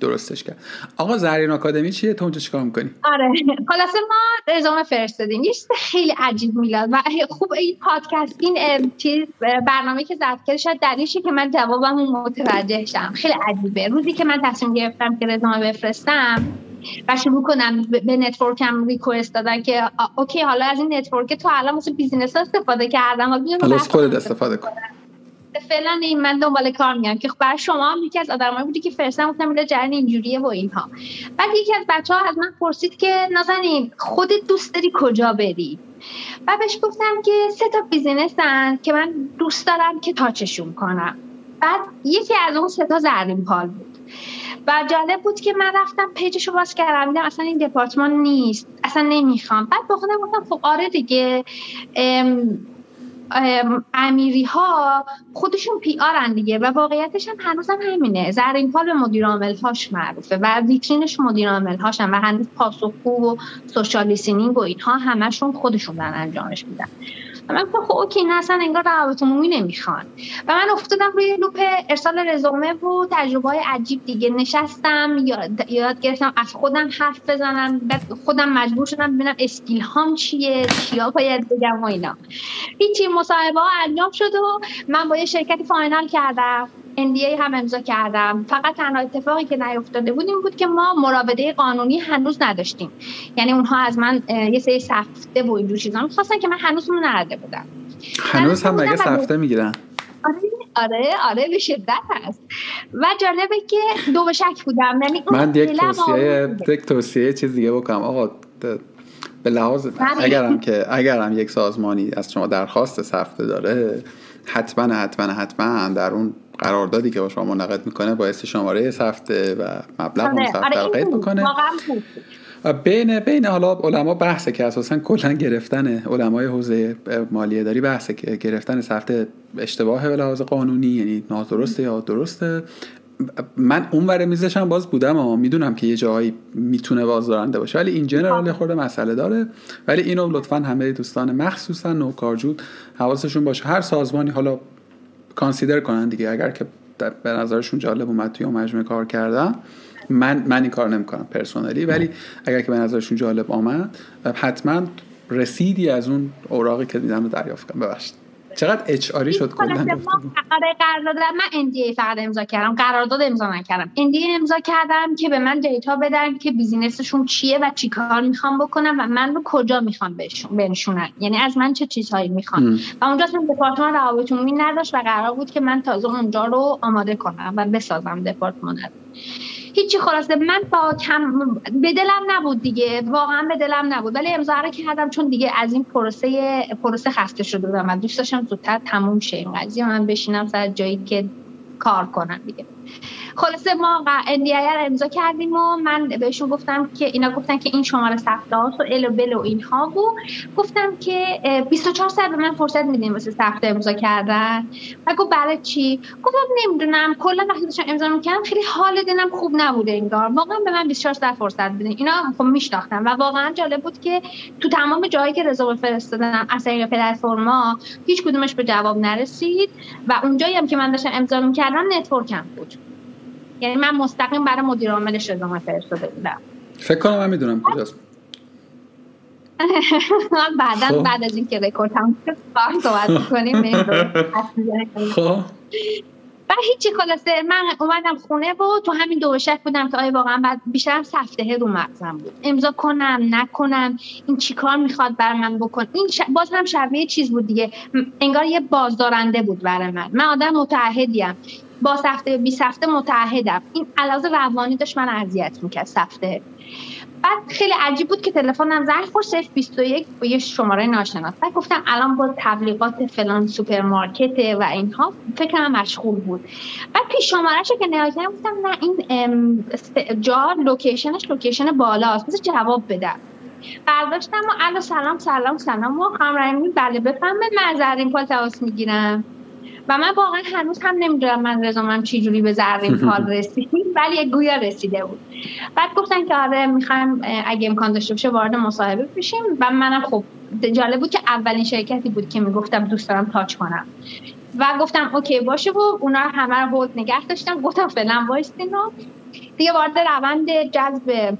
درستش کرد. آقا زرین آکادمی چیه؟ تو اونجا چیکار می‌کنی؟ آره. خلاصه ما رزومه فرستادیم. یه چیز خیلی عجیب میلاد و خوب این پادکست این چیز برنامه که ضبط کرده شاید دلیلشه که من جوابم متوجه شم خیلی عجیبه. روزی که من تصمیم گرفتم که رزومه بفرستم و شروع کنم به- network م request دادن که okay حالا از این network تو الان واسه business ها استفاده کردم حالا خودت. استفاده کن. فعلا این من دنبال کار میام که برای شما هم یکی از آدمایی بودی که فرستم گفتم میلاد جریان اینجوریه و اینها. بعد یکی از بچه ها از من پرسید که نازنین خودت دوست داری کجا بری؟ و بهش گفتم که سه تا business ن که من دوست دارم که touch شون کنم. بعد یکی از اون سه تا زرین پال بود. و جالب بود که من رفتم page شو باز کردم. دیدم اصلا این دپارتمان نیست. اصلا نمی‌خوام. بعد با خودم گفتم خب آره دیگه. ام، ام، امیری ها خودشون PR ن دیگه و واقعیتش هم هنوزم همینه. زرین پال به مدیر عامل هاش معروفه و ویترینش مدیر عامل هاشن و هنوز پاسخگو و social listening و اینها همشون خودشون دارن انجامش میدن. و من گفتم خب okay نه اصلا انگار روابط عمومی نمی‌خوان. و من افتادم روی loop ارسال رزومه و تجربه های عجیب دیگه. نشستم یاد, یاد گرفتم از خودم حرف بزنم بعد خودم مجبور شدم ببینم skill هام چیه چیا باید بگم و اینا. هیچی مصاحبه ها انجام شد و من با یه شرکتی final کردم. NDA هم امضا کردم. فقط تنها اتفاقی که نیفتاده بود این بود که ما مراوده قانونی هنوز نداشتیم. یعنی اونها از من یه سری سفته و اینجور چیزا می‌خواستن که من هنوز اونو نداده بودم. هنوز هم مگه سفته می‌گیرن؟ آره آره آره به شدت هست. و جالبه که دو شک بودم. یعنی اون من یک توصیه. یک توصیه چیز دیگه بکنم. آقا به لحاظ. اگرم که اگرم یک سازمانی از شما درخواست سفته داره حتما حتما حتما در اون قراردادی که با شما منعقد می‌کنه باعث شماره سفته و مبلغ اون آره سفته آره قید واقعا بود. بین بین حالا علما بحثه که اساسا کلا گرفتن علمای حوزه مالیه داری بحثه که گرفتن سفت اشتباه به لحاظ قانونی یعنی نادرسته یا درسته. من اون ور میزشم باز بودم اما می‌دونم که یه جایی می‌تونه بازدارنده باشه ولی این جنرال خورده مسئله داره. ولی اینو لطفا همه دوستان مخصوصا نوکارجود حواسشون باشه. هر سازمانی حالا کانسیدر کنن دیگه. اگر که به نظرشون جالب اومد توی مجموعه کار کردم من من این کار نمی‌کنم پرسونلی. ولی اگر که به نظرشون جالب آمد حتما رسیدی از اون اوراقی که دیدم رو دریافت کنم. ببخشید. چقدر اچ آری شد کلا؟ قرارداد من ان فقط امضا کردم قرارداد امضا نکردم. ان امضا کردم که به من دیتا بدن که بیزینسشون چیه و چی کار می‌خوام بکنم و من رو کجا می‌خوام بنشونن. یعنی از من چه چیزهایی می‌خوان. و اونجا اصلا دپارتمان روابط عمومی نداشت و قرار بود که من تازه اونجا رو آماده کنم و بسازم دپارتمان هیچی خلاصه. من با کم به دلم نبود دیگه. واقعا به دلم نبود. ولی امضا رو کردم چون دیگه از این پروسه پروسه خسته شده بودم. من دوست داشتم زودتر تموم شه این قضیه. من بشینم سر جایی که کار کنم دیگه. خلاصه ما NDI رو امضا کردیم و من بهشون گفتم که اینا گفتن که این شماره ثبت و ال و بل و اینها بود گفتم که 24 ساعت به من فرصت میدین واسه ثبت امضا کردن. و گفت برای چی؟ گفتم نمی‌دونم. کلا وقتی داشتم امضا می‌کردم خیلی حال دلم خوب نبوده انگار. واقعا به من 24 ساعت فرصت بدین. اینا خب میشناختم. و واقعا جالب بود که تو تمام جایی که رزومه فرستادم از طریق پلتفرما هیچ کدومش به جواب نرسید. و اونجایی هم که من داشتم امضا می‌کردم نتورکم بود. یعنی من مستقیم برای مدیر عاملش رزومه فرستاده بودم. فکر کنم من می‌دونم کجاست. بعدا خب. بعد از اینکه رکورد هم صحبت کنیم خب. و هیچی خلاصه من اومدم خونه و تو همین دو شک بودم که آیا واقعا بعد بیشترم سفته رو مغزم بود. امضا کنم نکنم این چیکار می‌خواد بر من بکن. این ش... باز هم شبیه چیز بود دیگه. انگار یه بازدارنده بود برای من. من آدم متعهدیم. با سفته بی سفته متعهدم. این علاوه روانی داشت من اذیت می‌کرد سفته. بعد خیلی عجیب بود که تلفنم زنگ خورد 021 با یه شماره ناشناس. بعد گفتم الان با تبلیغات فلان سوپرمارکت و اینها فکرم مشغول بود. بعد پیش شمارهش که نگاه کردم گفتم نه این جا location ش location بالاست. مثل جواب بدم. برداشتم و الو سلام سلام سلام. و همراهی بله از این پال تماس می‌گیرم. و من واقعا هنوز هم نمی‌دونم من رزومم چی جوری به زرین پال رسید ولی گویا رسیده بود. بعد گفتن که آره می‌خوایم اگه امکان داشته باشه وارد مصاحبه بشیم. و منم خب جالب بود که اولین شرکتی بود که می‌گفتم دوست دارم تاچ کنم. و گفتم اوکی باشه و اونا همه رو هولد نگه داشتم. گفتم فعلا وایستین و دیگه وارد روند جذب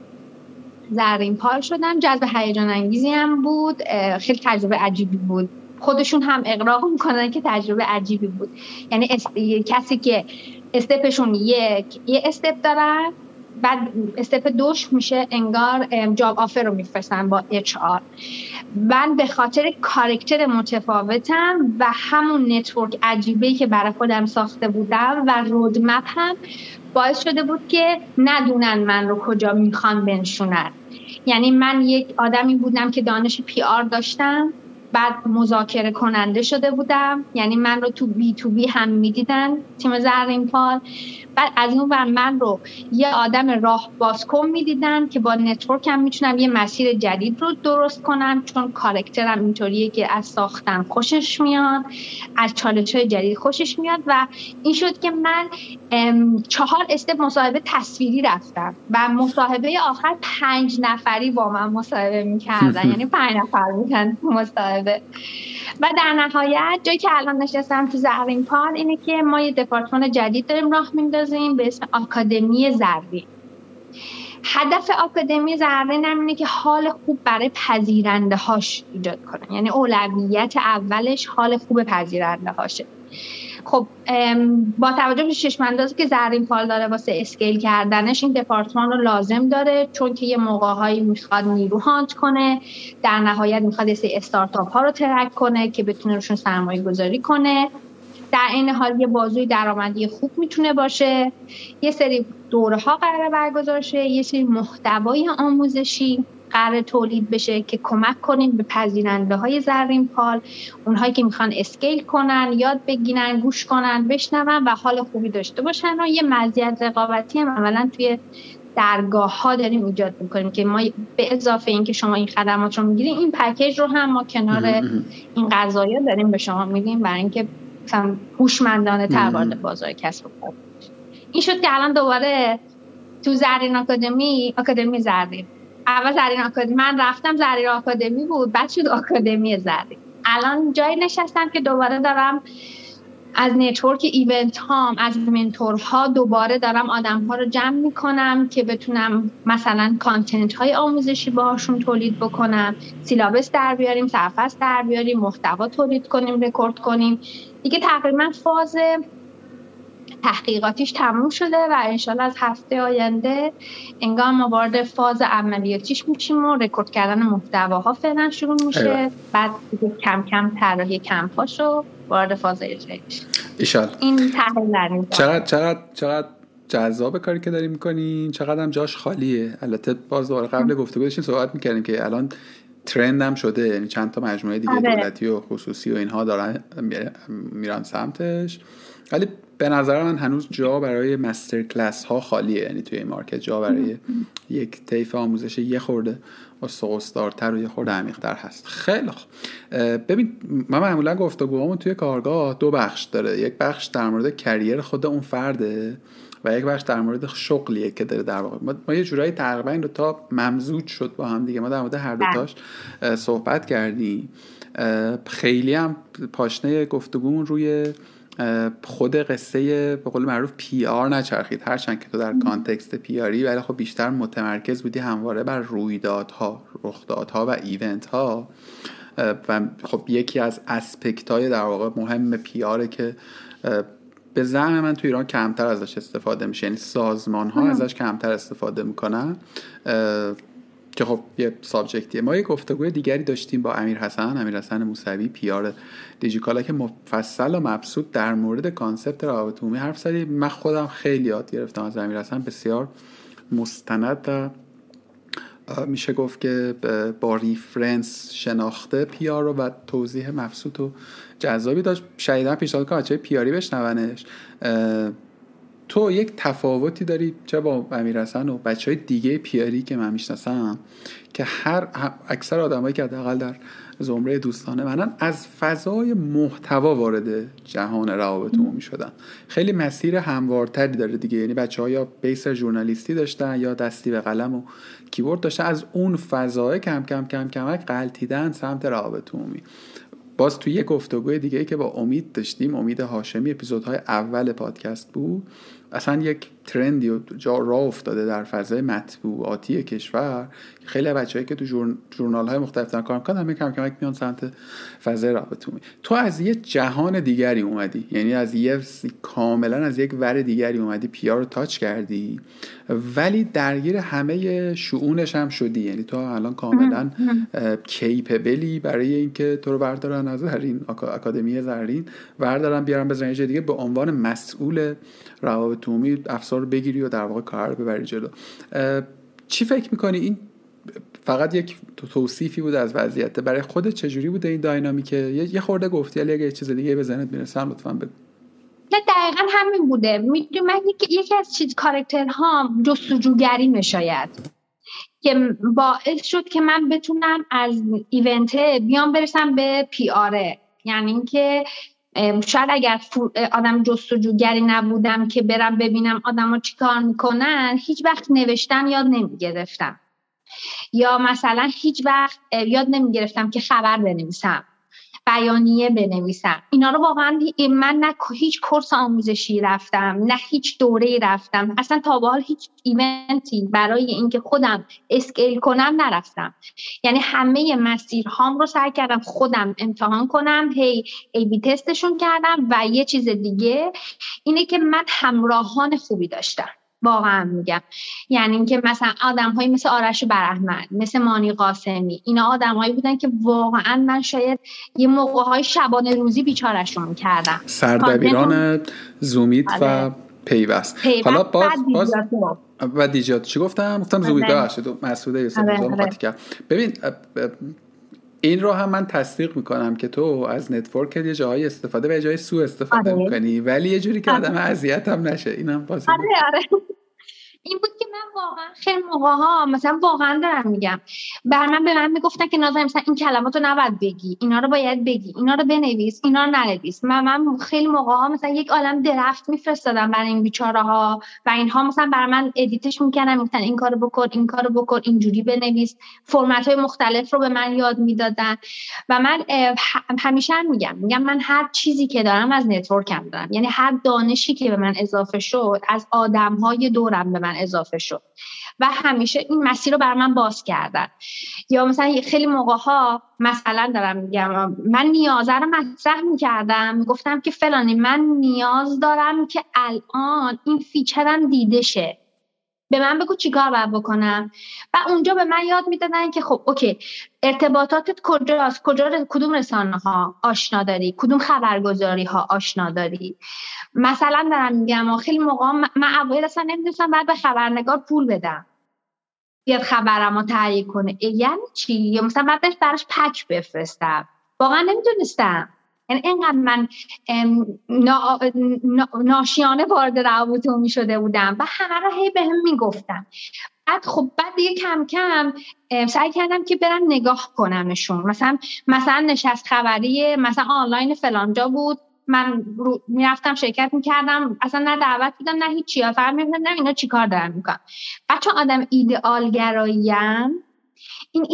زرین پال شدم. جذب هیجان انگیزی هم بود. خیلی تجربه عجیبی بود. خودشون هم اقرار می‌کنن که تجربه عجیبی بود. یعنی کسی که step شون یک یه step دارن بعد step دوش میشه انگار job offer رو میفرستن با HR. من به خاطر character متفاوتم و همون network عجیبه که برای خودم ساخته بودم و roadmap هم باعث شده بود که ندونن من رو کجا می‌خوان بنشونن. یعنی من یک آدمی بودم که دانش PR داشتم. بعد مذاکره کننده شده بودم. یعنی من رو تو B2B هم می‌دیدن تیم زرین پال بعد از اون بر من رو یه آدم راه بازکن می‌دیدن که با network هم می‌تونم یه مسیر جدید رو درست کنم چون character م اینطوریه که از ساختن خوشش میاد از چالش های جدید خوشش میاد و این شد که من چهار استپ مصاحبه تصویری رفتم و مصاحبه آخر پنج نفری با من مصاحبه می‌کردن. یعنی پنج نفر بودن مصاحبه. و در نهایت جایی که الان نشستم تو زرین پال اینه که ما یه دپارتمان جدید داریم راه میندازیم. به اسم آکادمی زرین. هدف آکادمی زرین هم اینه که حال خوب برای پذیرنده هاش ایجاد کنه. یعنی اولویت اولش حال خوب پذیرنده هاشه خب با توجه به چشماندازی که زرین پال داره واسه اسکیل کردنش این دپارتمان رو لازم داره چون که یه موقع می‌خواد نیرو هانت کنه در نهایت می‌خواد یه استارتاپ ها رو ترک کنه که بتونه روشون سرمایه گذاری کنه. در این حال یه بازوی درآمدی خوب می‌تونه باشه. یه سری دوره ها قرار برگزار شه. یه سری محتوای آموزشی قرار تولید بشه که کمک کنیم به پذیرنده های زرین پال اونهایی که می‌خوان اسکیل کنن یاد بگیرن گوش کنن بشنون و حال خوبی داشته باشن. و یه مزیت رقابتی هم عملا توی درگاه ها داریم ایجاد می‌کنیم که ما به اضافه اینکه شما این خدمات رو می‌گیریم این پکیج رو هم ما کنار این قضایا داریم به شما میدیم برای اینکه مثلا هوشمندانه تر وارد بازار کسب و کار این شد که الان دوباره تو زرین آکادمی آکادمی زرین. اول زرین آکادمی من رفتم زرین آکادمی بود بعد شد آکادمی زرین. الان جایی نشستم که دوباره دارم از network event هام از mentor ها دوباره دارم آدم ها رو جمع می‌کنم که بتونم مثلا content های آموزشی باهاشون تولید بکنم syllabus در بیاریم سرفصل در بیاریم محتوا تولید کنیم رکورد کنیم. دیگه تقریبا فاز تحقیقاتیش تموم شده و انشالله از هفته آینده انگار ما وارد فاز عملیاتیش میشیم و رکورد کردن محتواها فعلا شروع میشه. بعد کم کم طراحی کمپاشو وارد فاز اجرایی این تحلیل چقدر چقدر چقدر جذاب کاری که داری می‌کنین. چقدر هم جاش خالیه. البته باز دوباره قبل گفتگو داشتیم صحبت می‌کردیم که الان ترند هم شده. یعنی چند تا مجموعه دیگه آره. دولتی و خصوصی و اینها دارن میرن سمتش. ولی به نظر من هنوز جا برای مستر کلاس ها خالیه. یعنی توی این مارکت جا برای یک طیف آموزش یه خورده اسقس‌دارتر و یه خورده عمیقتر هست. خیلی خوب. ببین من معمولا گفتگوهامون توی کارگاه دو بخش داره. یک بخش در مورد career خود اون فرده و یک بخش در مورد شغلیه که داره در واقع. ما, یه جورایی تقریبا این دو تا ممزوج شد با هم دیگه. ما در مورد هر دوتاش بله. صحبت کردیم. خیلی هم پاشنه گفتگومون روی خود قصه به قول معروف PR نچرخید. هرچند که تو در context PR ی ولی خب بیشتر متمرکز بودی همواره بر رویدادها رخدادها و event ها و خب یکی از aspect های در واقع مهم PR ه که به زعم من تو ایران کمتر ازش استفاده میشه. یعنی سازمان ها ازش کمتر استفاده می‌کنن. که خب یه subject یه ما یه گفتگوی دیگری داشتیم با امیر حسن امیر حسن موسوی PR دیجیکالا که مفصل و مبسوط در مورد concept روابط عمومی حرف زدیم. من خودم خیلی یاد گرفتم از امیر حسن بسیار مستند میشه گفت که با ریفرنس شناخته پیار رو و توضیح مبسوط و جذابی داشت. شدیدا پیشنهاد کنم بچه پیاری بشنونش. تو یک تفاوتی داری چه با امیر حسن و بچه های دیگه پیاری که من می‌شناسم که هر اکثر آدمایی که حداقل در زمره دوستانه منن از فضای محتوا وارد جهان روابط عمومی شدن خیلی مسیر هموارتری داره دیگه. یعنی بچه ها یا بیس ژورنالیستی داشتن یا دستی به قلم و کیبورد داشتن. از اون فضای کم کم کم کمک قلتیدن سمت روابط عمومی باز توی یه گفتگوی دیگه ای که با امید داشتیم امید هاشمی اپیزودهای اول پادکست بود اصلا یک ترندی و جا راه افتاده در فضای مطبوعاتی کشور. خیلی بچه‌ای که تو جورنال های مختلف دارن کار می‌کنن همه کم کمک میان سمت فضای رابطه تو از یه جهان دیگری اومدی. یعنی از یه کاملا از یک ور دیگری اومدی پیا رو تاچ کردی. ولی درگیر همه شعونش هم شدی. یعنی تو الان کاملا کیپبلی برای اینکه تو رو بردارن از زرین اکادمی زرین. بردارن بیارن بزنن دیگه. به عنوان مسئول روابط عمومی افسار رو بگیری و در واقع کار رو ببری جلو. چی فکر می‌کنی؟ این فقط یک توصیفی بود از وضعیت برای خودت چجوری بوده این داینامیکه؟ یه خورده گفتی ولی اگه چیز دیگه به ذهنت می‌رسه لطفا بگو. نه دقیقا همین بوده. می‌دونی من یکی از چیز کارکترها جستجوگری میشاید. که باعث شد که من بتونم از ایونته بیام برسم به پی آره یعنی اینکه شاید اگر آدم جستجوگری نبودم که برم ببینم آدم ها چی کار می‌کنن هیچ وقت نوشتن یاد نمی‌گرفتم. یا مثلا هیچ وقت یاد نمی‌گرفتم که خبر بنویسم. بیانیه بنویسم. اینا رو واقعا من نه هیچ کورس آموزشی رفتم نه هیچ دوره رفتم. اصلا تا به حال هیچ ایونتی برای اینکه خودم اسکیل کنم نرفتم. یعنی همه مسیرهام رو سعی کردم خودم امتحان کنم هی ای بی تستشون کردم و یه چیز دیگه اینه که من همراهان خوبی داشتم. واقعا میگم. یعنی اینکه مثلا آدم هایی مثل آرش برحمد مثل مانی قاسمی اینا آدم هایی بودن که واقعا من شاید یه موقع های شبانه روزی بیچارشون کردم سردبیران زومیت و آره. پیوست. حالا باز, باز و دیجات. چی گفتم؟ گفتم زومیت آره. ببخشید. مسعوده آره، ببین این رو هم من تصدیق می‌کنم که تو از نتورک یه جایی استفاده و جای سو استفاده آره. می‌کنی. ولی یه جوری که آدم اذیت هم نشه. اینم آره آره. این بود که من واقعا خیلی موقع ها مثلا واقعا دارم میگم. بر من به من می‌گفتن که نازنین مثلا این کلمات رو نباید بگی. اینا رو باید بگی. اینا رو بنویس. اینا رو ننویس. من, من خیلی موقع ها مثلا یک عالم draft میفرستادم برای این بیچاره ها و اینها مثلا بر من edit ش می‌کنن می‌گفتن این کارو بکن این کارو بکن اینجوری بنویس. فرمت های مختلف رو به من یاد می‌دادن. و من همیشه میگم. میگم من هر چیزی که دارم از network م دارم. یعنی هر دانشی که به من اضافه شد از آدم های دورم به من اضافه شد. و همیشه این مسیر رو بر من باز کردن. یا مثلا خیلی موقع ها مثلا دارم میگم من نیازه رو مطرح می‌کردم می‌گفتم که فلانی من نیاز دارم که الان این feature م دیده شه. به من بگو چیکار باید بکنم؟ و اونجا به من یاد می‌دادن که خب okay ارتباطاتت کجاست؟ کجا کدوم رسانه ها آشنا داری؟ کدوم خبرگزاری ها آشنا داری؟ مثلا دارم میگم خیلی موقع من اول اصلا نمی‌دونستم بعد به خبرنگار پول بدم. بیاد خبرم رو تهیه کنه. یعنی چی؟ یا مثلا بعدش براش پک بفرستم. واقعا نمی‌دونستم. یعنی اینقدر من ناشیانه وارد روابط می شده بودم و همه رو هی به هم می‌گفتم بعد خب بعد دیگه کم کم سعی کردم که برم نگاه کنمشون. مثلا مثلا نشست خبری مثلا آنلاین فلانجا بود. من می‌رفتم شرکت می‌کردم. اصلا نه دعوت بودم نه هیچی. فقط می‌گفتم اینا چیکار دارن؟ می‌کنم بچه آدم ایدئالگراییم این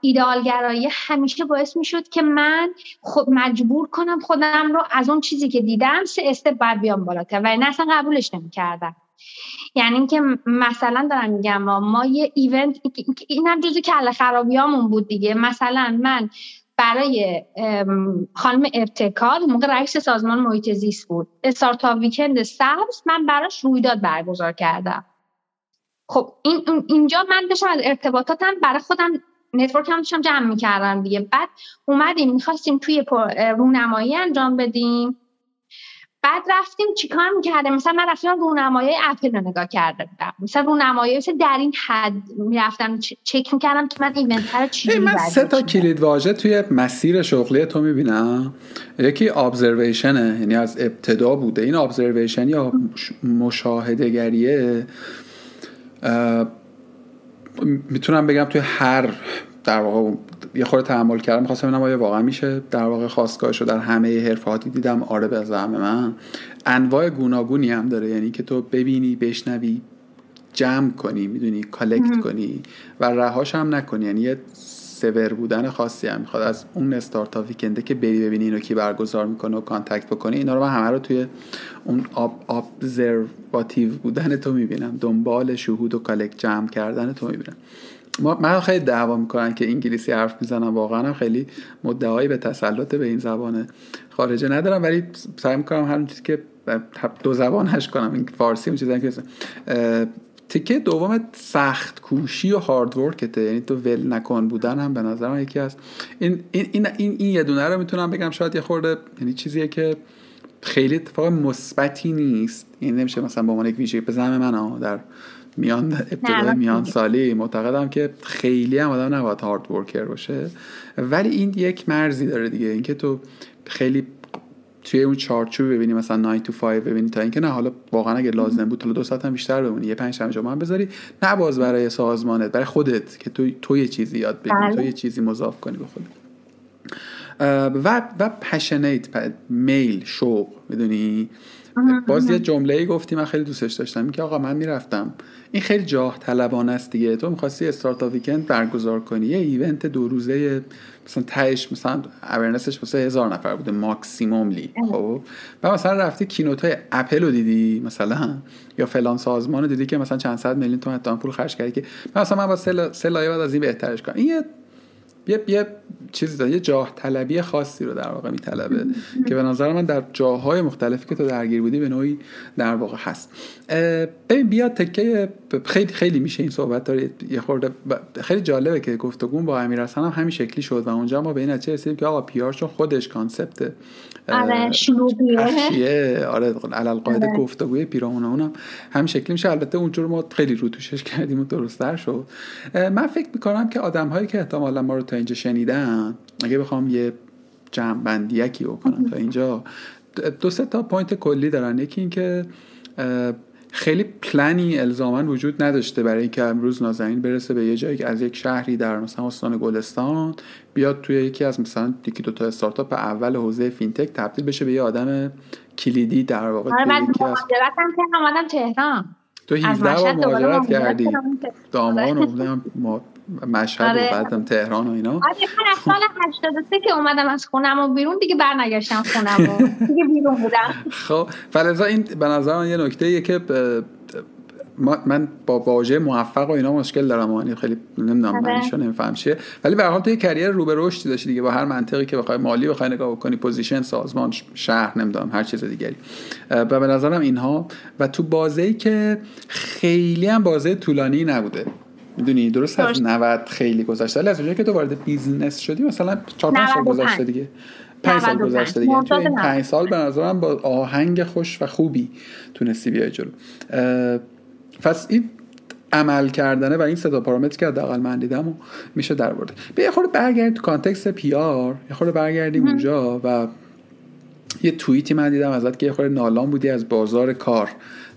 ایدئالگرایی همیشه باعث می‌شد که من خود مجبور کنم خودم رو از اون چیزی که دیدم سه استپ باید بیام بالاتر. و نه اصلا قبولش نمی‌کردم. یعنی اینکه مثلا دارم میگم ما یه ایونت اینم جزو کل خرابیامون بود دیگه. مثلا من برای خانم ابتکار موقع رئیس سازمان محیط زیست بود. startup weekend سبز من براش رویداد برگزار کردم. خب این اینجا من داشتم از ارتباطاتم برای خودم network هم داشتم جمع می‌کردم دیگه. بعد اومدیم می‌خواستیم توی رونمایی انجام بدیم. بعد رفتیم چیکار می‌کردیم؟ مثلا من رفتم رونمایی اپل رو نگاه کرده بودم. مثلا رونمایی مثلا در این حد می‌رفتم چک می‌کردم که من ایونت رو چی من سه تا کلید واژه توی مسیر شغلی تو می‌بینم. یکی ابزرویشنه یعنی از ابتدا بوده. این ابزرویشن یا مشاهده می‌تونم بگم توی هر در واقع یه خورده تحمل کردم می‌خواستم ببینم آیا واقعا میشه. در واقع خواستگاهش رو در همه حرفاتی دیدم. آره به زعم من. انواع گوناگونی هم داره. یعنی که تو ببینی بشنوی جمع کنی می‌دونی collect کنی و رهاش هم نکنی. یعنی یه sure بودن خاصی هم می‌خواد. از اون startup weekend ه که بری ببینی اینو کی برگزار می‌کنه و contact بکنی اینا رو من همه رو توی اون observative بودن تو می‌بینم. دنبال شهود و collect جمع کردن تو می‌بینم. من خیلی دعوا می‌کنن که انگلیسی حرف می‌زنم. واقعا هم خیلی ادعایی به تسلط به این زبان خارجه ندارم ولی سعی می‌کنم هر چیزی که دو زبانش کنم. این فارسی چیزی که تیکه دوم سخت کوشی و هارد ورکته یعنی تو ول نکن بودن هم به نظر من یکی از این این این این, این یه دونه رو می‌تونم بگم شاید یه خورده یعنی چیزیه که خیلی اتفاق مثبتی نیست. این یعنی نمیشه مثلا با عنوان یک ویژگی به زعم من در میان ابتدای میان سالی معتقدم که خیلی هم آدم نباید هارد ورکر باشه. ولی این یک مرزی داره دیگه. اینکه تو خیلی توی اون چارچوب ببینی مثلا 9 to 5 ببینی تا اینکه نه حالا واقعا اگه لازم بود تا دو ساعت هم بیشتر بمونی. یه پنج شنبه هم بذاری. نه باز برای سازمانت برای خودت که تو تو یه چیزی یاد بگیری تو بله. یه چیزی مضاف کنی به خودت. و و پشنیت میل شوق می‌دونی؟ باز یه جمله ای گفتی من خیلی دوستش داشتم. که آقا من می‌رفتم. این خیلی جاه طلبانه است دیگه. تو می‌خواستی استارتاپ ویکند برگزار کنی. یه ایونت دو روزه مثلا تهش مثلا اورنسش واسه هزار نفر بوده ماکسیموملی خب؟ و مثلا رفتی کینوت های اپل رو دیدی مثلا؟ یا فلان سازمان رو دیدی که مثلا چند صد میلیون تومن پول خرج کردی که مثلا من با سه لایه بعد از این بهترش کنم این یه یه چیزی داره یه جاه طلبی خاصی رو در واقع میطلبه که به نظر من در جاهای مختلفی که تو درگیر بودی به نوعی در واقع هست. ببین بیا تکه خیلی خیلی میشه این صحبت داره یه خورده خیلی جالبه که گفتگو با امیر حسن هم همین شکلی شد و اونجا ما به این نتیجه رسیدیم که آقا PR چون خودش concept آره HR شیه آره علی‌القاعده آره. گفتگوی پیرامون اونم. همین شکلی میشه البته اونجور ما خیلی روتوشش کردیم و درستتر شد. من فکر می‌کنم که آدم هایی که احتمالا ما رو تا اینجا شنیدن اگه بخوام یه جمع‌بندی‌ای بکنم تا اینجا دو سه تا point کلی دارن. یکی اینکه خیلی پلنی الزاما وجود نداشته برای اینکه امروز نازنین برسه به یه جایی که از یک شهری در مثلا استان گلستان بیاد توی یکی از مثلا یکی دو تا استارتاپ اول حوزه فینتک تبدیل بشه به یه آدم کلیدی در واقع آره من مهاجرتم که تهران. تو 17 بار مهاجرت کردی. دامان اومدم مشهد و آره. بعدم تهران و اینا. آره من از سال 83 که اومدم از خونم و بیرون دیگه برنگشتم خونم و دیگه بیرون بودم. خب فلذا این به نظر من یه نکته که من با واژه موفق و اینا مشکل دارم یعنی خیلی نمی‌دونم آره. معنیشو نمیفهم چیه. ولی به هر حال تو یه career رو به رشدی داشتی دیگه با هر منطقی که بخوای مالی بخوای نگاه کنی position سازمان شهر نمی‌دونم هر چیز دیگری. و به نظرم اینها. و تو بازی که خیلی هم بازه طولانی نبوده. می‌دونی درست از 90 خیلی گذشته. ولی از اونجایی که تو وارد business شدی مثلا 4 5 سال گذشته دیگه. 5 سال گذشته دیگه. تو این 5 سال به نظرم با آهنگ خوش و خوبی تونستی بیای جلو. پس این عمل کردنه و این سه پارامتر که حداقل من دیدم و میشه در برده به یه خورده برگردیم تو context PR یه خورده برگردیم اونجا و یه توییتی من دیدم ازت که یه خورده نالان بودی از بازار کار.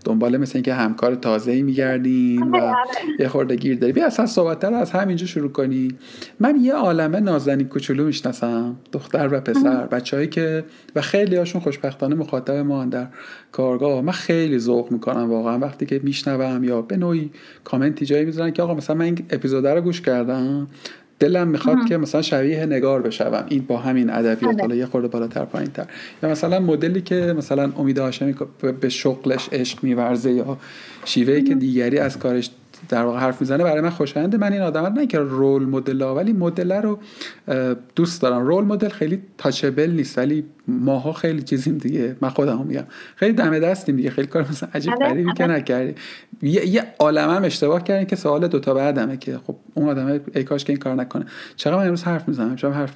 دنبال مثل اینکه همکار تازه ای میگردین و آره. یه خورده گیر داری بیا اصلا صحبت رو از همینجا شروع کنی. من یه عالمه نازنین کوچولو می‌شناسم. دختر و پسر بچههایی که و خیلی هاشون خوشبختانه مخاطب ما در کارگاه. من خیلی ذوق می‌کنم واقعا. وقتی که میشنوم یا به نوعی کامنتی جایی می‌ذارن که آقا مثلا من این اپیزود رو گوش کردم دلم می‌خواد که مثلا شبیه نگار بشوم. این با همین ادبیات حالا یه خورده بالاتر پایین تر یا مثلا مدلی که مثلا امید هاشمی به شغلش عشق میورزه یا شیوهی که دیگری از کارش در واقع حرف می‌زنه برای من خوشاینده من این آدم نه که رول مدل ها ولی مدل رو دوست دارم. رول مدل خیلی تاچبل نیست ولی ماها خیلی چیزیم دیگه. من خودم میگم. خیلی دم دستیم دیگه. خیلی کار مثلا عجیب آره، غریبی که آره. نکردی یه, یه عالم هم اشتباه کردین که سوال دوتا بعدمه که خب اون آدم ای کاش که این کار نکنه. چقدر من امروز حرف می‌زنم؟ چرا حرف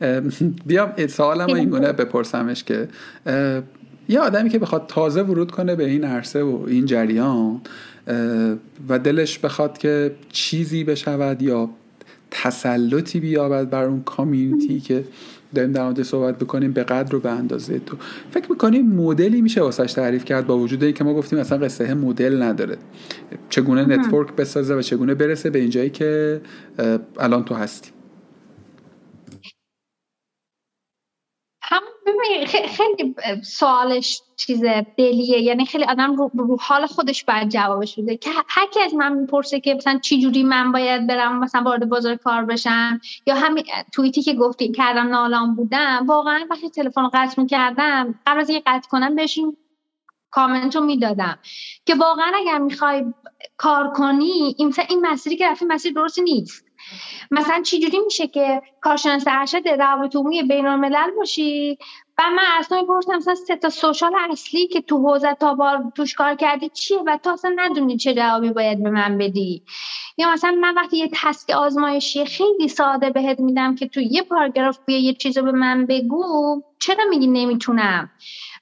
می‌زنم؟ بیام سوالم این گونه بپرسمش که یه آدمی که بخواد تازه ورود کنه به این عرصه و این جریان و دلش بخواد که چیزی بشود یا تسلطی بیابد بر اون کامیونیتی که داریم در مورد صحبت بکنیم به قدر و به اندازه تو. فکر می‌کنیم مدلی میشه واسش تعریف کرد با وجود که ما گفتیم اصلا قصه مدل نداره. چگونه نتورک بسازه و چگونه برسه به اینجایی که الان تو هستی. خیلی سوالش چیز دلیه. یعنی خیلی آدم رو, رو حال خودش باید جوابش بده. که هر کی از من می‌پرسه که مثلا چی جوری من باید برم مثلا وارد بازار کار بشم یا همین توییتی که گفتی کردم نالان بودم واقعا وقتی تلفن قطع می‌کردم قبل از اینکه قطع کنم بهشون کامنت رو می‌دادم. که واقعا اگر می‌خوای کار کنی این این مسیری که رفتی مسیر درستی نیست. مثلا چجوری میشه که کارشناس ارشد روابط عمومی بین الملل باشی؟ و من اصلا می‌پرسم مثلا سه تا سوشال اصلی که تو حوزه تا بار توش کار کردی چیه و تو اصلا ندونی چه جوابی باید به من بدی؟ یا مثلا من وقتی یه تسک آزمایشی خیلی ساده بهت میدم که تو یه پاراگراف بیا یه چیزو به من بگو چرا میگی نمی‌تونم؟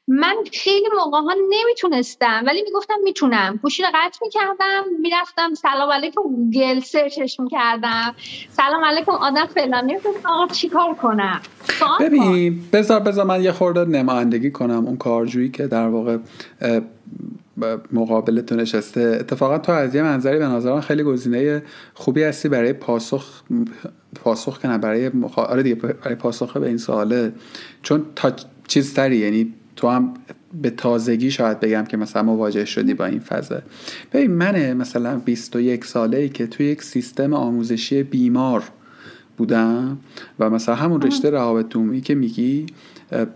من خیلی موقع ها نمی‌تونستم ولی می‌گفتم می‌تونم. گوشی رو قطع می‌کردم می‌رفتم سلام علیکم گوگل سرچش می‌کردم. سلام علیکم آدم فلانی آقا چیکار کنم؟ ببین بذار بذار من یه خورده نمایندگی کنم اون کارجویی که در واقع مقابل تو نشسته. اتفاقا تو از یه منظری به نظرم خیلی گزینه خوبی هستی برای پاسخ پاسخ کنم برای مخ... آره دیگه برای پاسخ به این سواله. چون تا چیز تری یعنی تو هم به تازگی شاید بگم که مثلا مواجه شدی با این فضا. ببین من مثلا 21 ساله ای که توی یک سیستم آموزشی بیمار بودم و مثلا همون رشته روابط عمومی که میگی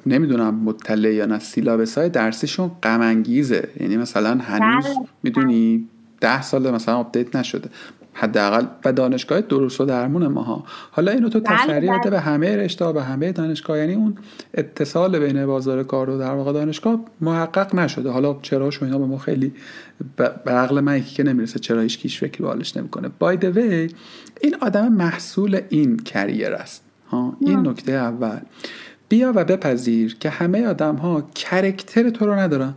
نمی‌دونم مطلع یا نه syllabus های درسیشون غم یعنی مثلا هنوز بله. می‌دونی؟ ده سال مثلا update نشده. حداقل و دانشگاه درست و درمون ماها. حالا اینو تو بله، تسری بده. به همه رشته به همه دانشگاه. یعنی اون اتصال بین بازار کار و در واقع دانشگاه محقق نشده. حالا چراش و اینا به ما خیلی به عقل من که نمی‌رسه چرا هیچکی یه فکری به حالش نمی‌کنه. by the way این آدم محصول این career است. ها این نکته اول. بیا و بپذیر که همه آدم ها character تو رو ندارن.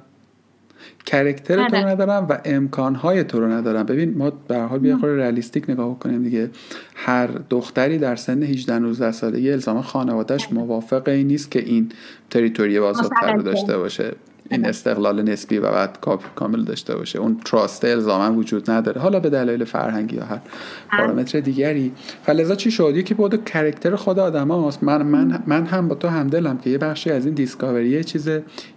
character تو رو آره. ندارن و امکانهای تو رو ندارن. ببین ما به حال بیا خود realistic نگاه کنیم دیگه. هر دختری در سن 18 19 سالگی الزاما خانوادهش موافق این نیست که این territory آزادتر رو داشته باشه. این استقلال نسبی و بعد کامل داشته باشه. اون trust الزاما وجود نداره. حالا به دلایل فرهنگی یا هر پارامتر دیگری. فلزا چی شد؟ که بود کرکتر خود آدم هاست من, من, من هم با تو همدلم که یه بخشی از این دیسکاوری یه چیز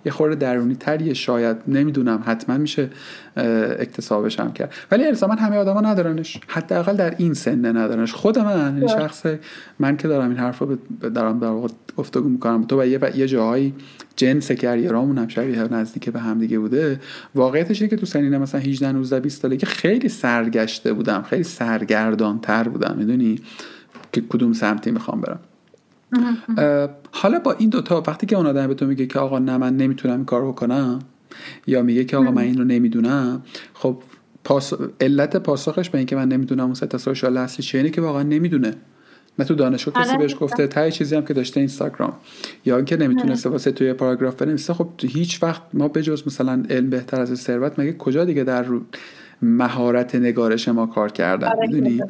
یه خورده درونی تریه شاید نمی‌دونم حتما میشه اکتسابش هم کرد. ولی الزاما همه آدما ندارنش. حداقل در این سنه ندارنش. خود من این شخص من که دارم این حرف رو دارم در واقع گفتگو می‌کنم. تو و یه, یه جاهایی جنس کریرامون هم شبیه نزدیک به هم دیگه بوده. واقعیتش اینه که تو سنین مثلا 18 19 20 سالگی خیلی سرگشته بودم. خیلی سرگردان تر بودم. می‌دونی؟ که کدوم سمتی می‌خوام برم. حالا با این دوتا وقتی که اون آدم به تو میگه که آقا نه من نمی‌تونم این کار بکنم یا میگه که آقا من این رو نمی‌دونم. خب پاس... علت پاسخش به اینکه من نمی‌دونم اون سه سوشال اصلی چیه که واقعا نمی‌دونه. نه تو دانشگاه کسی آره. بهش گفته تا چیزی هم که داشته اینستاگرام. یا اینکه نمی‌تونسته واسه توی پاراگراف بنویسه. خب هیچ وقت ما بجز مثلا علم بهتر از ثروت مگه کجا دیگه در رو مهارت نگارش ما کار کردن آره، می‌دونی؟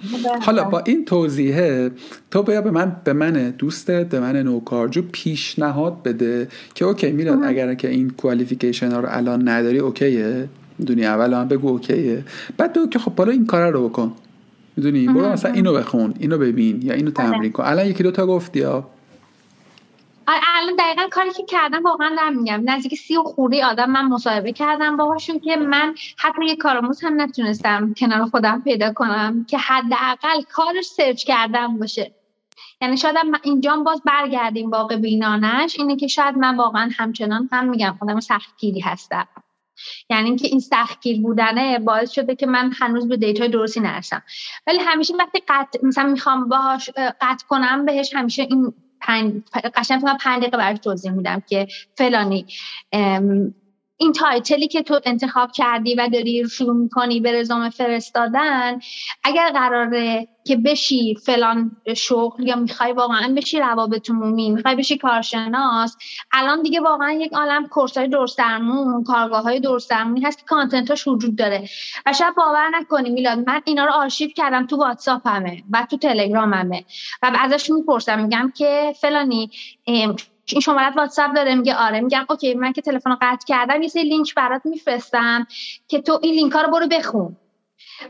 حالا با این توضیحه تو بیا به من به من دوستت به من نوکارجو پیشنهاد بده که اوکی میلاد اگر که این کوالیفیکیشن ها رو الان نداری اوکیه. می‌دونی اول من بگو اوکیه. بعد تو که خب بالا این کار رو بکن. می‌دونی؟ برو مثلا اینو بخون اینو ببین یا اینو تمرین آره. کن. الان یکی دو تا گفتی یا الان دقیقا کاری که کردم واقعا دارم میگم. نزدیک سی و خرده‌ای آدم من مصاحبه کردم باهاشون که من حتی یه کارآموز هم نتونستم کنار خودم پیدا کنم که حداقل کارش search کردن باشه. یعنی شاید اینجا باز برگردیم واقع بینانش اینه که شاید من واقعا همچنان هم میگم خودم سختگیری هستم. یعنی اینکه این سختگیر بودنه باعث شده که من هنوز به data ی درستی نرسم. ولی همیشه وقتی قطع مثلا می‌خوام باهاش قطع کنم بهش همیشه این پنج قشنگ پنج دقیقه براش توضیح میدم که فلانی این title ی که تو انتخاب کردی و داری شروع می‌کنی به رزومه فرستادن اگر قراره که بشی فلان شغل یا می‌خوای واقعا بشی روابط عمومی می‌خوای بشی کارشناس الان دیگه واقعا یک عالم course های درست درمون کارگاه های درست درمونی هست که content اش وجود داره. و شاید باور نکنی میلاد من اینا رو آرشیو کردم تو واتساپ همه و تو تلگرام همه و ازش می‌پرسم میگم که فلانی این شمارت واتساپ داره؟ میگه آره. میگم okay من که تلفن قطع کردم یه سری لینک برات میفرستم که تو این لینک ها رو برو بخون.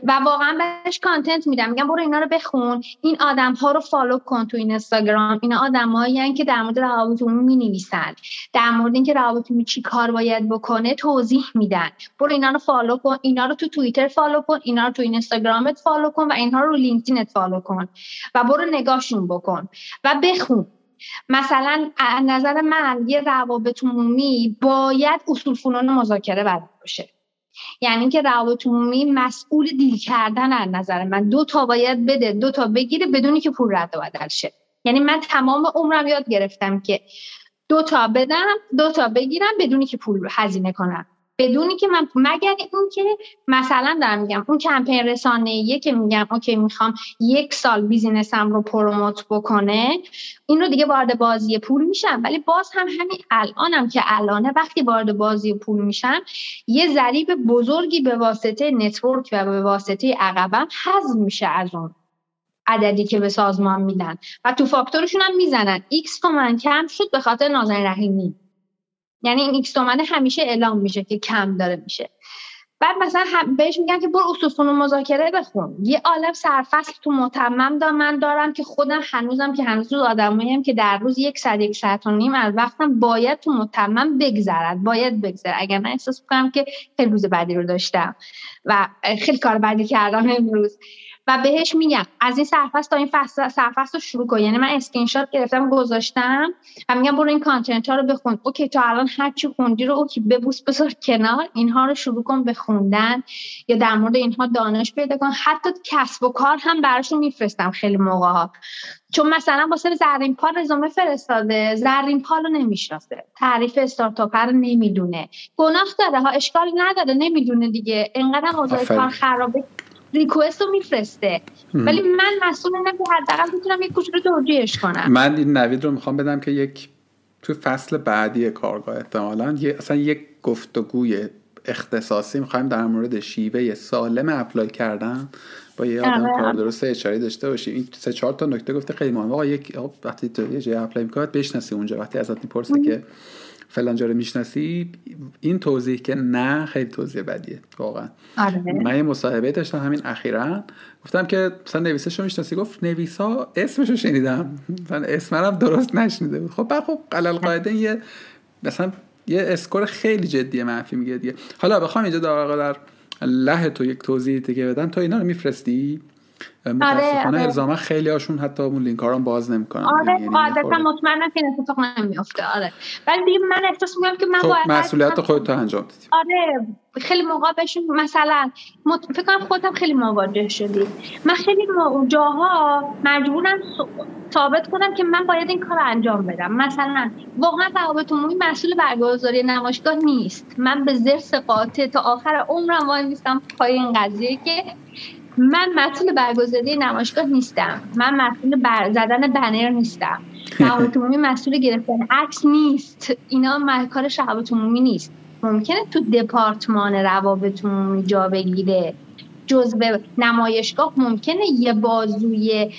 و واقعا بهش content میدم. میگم برو اینا رو بخون. این آدم ها رو follow کن تو این اینستاگرام اینا آدمایی که در مورد روابط عمومی می نویسن در مورد اینکه روابط عمومی چی کار باید بکنه توضیح میدن. برو اینا رو follow کن. اینا رو تو توییتر follow کن. اینا رو تو اینستاگرامت follow کن و اینها رو رو لینکدینت follow کن. و برو نگاهشون بکن و بخون. مثلا از نظر من یه روابط عمومی باید اصول فنون مذاکره بلد باشه. یعنی که روابط عمومی مسئول دیل کردن از نظر من. دو تا باید بده دو تا بگیره بدونی که پول رد و بدل شه. یعنی من تمام عمرم یاد گرفتم که دو تا بدم دو تا بگیرم بدونی که پول هزینه کنم. بدونی که من مگر این که مثلا دارم میگم اون کمپین رسانه که میگم okay می‌خوام یک سال business م رو promote بکنه این رو دیگه وارد بازی پول میشم. ولی باز هم همین الانم که الانه وقتی وارد بازی پول میشم یه ضریب بزرگی به واسطه network و به واسطه عقبه‌م حذف میشه از اون عددی که به سازمان میدن. و تو فاکتورشون هم می‌زنن. X تومن کم شد به خاطر نازنین رحیمی. یعنی این X تومنه همیشه اعلام میشه که کم داره میشه. بعد مثلا بهش میگن که برو اصول مذاکره بخون. یه عالم سرفصل تو متمم دا من دارم که خودم هنوزم که هنوز آدماییم که در روز یک ساعت یک ساعت و نیم از وقتم باید تو متمم بگذرد. باید بگذره اگر من احساس کنم که خیلی روز بعدی رو داشتم و خیلی کار بعدی کردم امروز. و بهش میگم از این سرفصل تا این سرفصل رو شروع کن. یعنی من اسکرین شات گرفتم گذاشتم و میگم برو این content ها رو بخون. okay تا الان هر چی خوندی رو okay ببوس بذار کنار. اینها رو شروع کن به خوندن یا در مورد اینها دانش پیدا کن. حتی کسب و کار هم براشون میفرستم خیلی موقع ها چون مثلا واسه زرین پال رزومه فرستاده زرین پال رو نمی‌شناسه. تعریف استارتاپ رو نمی‌دونه. گناه داره ها اشکال نداره نمی‌دونه دیگه. انقدر اوضاع کار خرابه request رو میفرسته. ولی من مسئول اینم که حداقل می‌تونم یک کوچولو توجیهش کنم. من این نوید رو می‌خوام بدم که یک تو فصل بعدی کارگاه احتمالا یه اصلا یک گفتگوی اختصاصی می‌خوایم در مورد شیوه سالم apply کردن با یه آدم آره. کار درست HR ی داشته باشیم این سه چهار تا نکته گفته خیلی مهمه. آقا یک وقتی تو یه جای apply می‌کنه بشناسی اونجا. وقتی ازت می‌پرسه که فلان رو می‌شناسی این توضیح که نه خیلی توضیح بدیه. واقعا. آره. من یه مصاحبه داشتم همین اخیرا. گفتم که مثلا نویسش رو می‌شناسی؟ گفت نویسا اسمش رو شنیدم. مثلا اسمم درست نشنیده بود. خب بعد خب قلل قاعده یه مثلا یه اسکور خیلی جدی منفی میگه دیگه. حالا بخوام اینجا در له تو یک توضیح دیگه بدم تو اینا رو میفرستی؟ متاسفانه آره, الزاما خیلی هاشون حتی اون لینک ها رو باز نمی‌کنن. آره یعنی قاعدتا مطمئنم که این اتفاق نمیفته آره. ولی دیگه من احساس می‌کنم که من خب باید مسئولیت خودت انجام بدی آره خیلی موقع بهشون مثلا مت... فکر کنم خودم خیلی مواجه شدی. من خیلی جاها مجبورم ثابت کنم که من باید این کار انجام بدم. مثلا واقعا روابط عمومی مسئول برگزاری نمایشگاه نیست. من به زرس قاطع تا آخر عمرم وای نیستم پای این قضیه که من مسئول برگزاری نمایشگاه نیستم. من مسئول بر زدن بنر نیستم. شهابت عمومی مسئول گرفتن. عکس نیست. اینا کار شهابت عمومی نیست. ممکنه تو دپارتمان روابط عمومی جا بگیره. جزء نمایشگاه ممکنه یه بازوی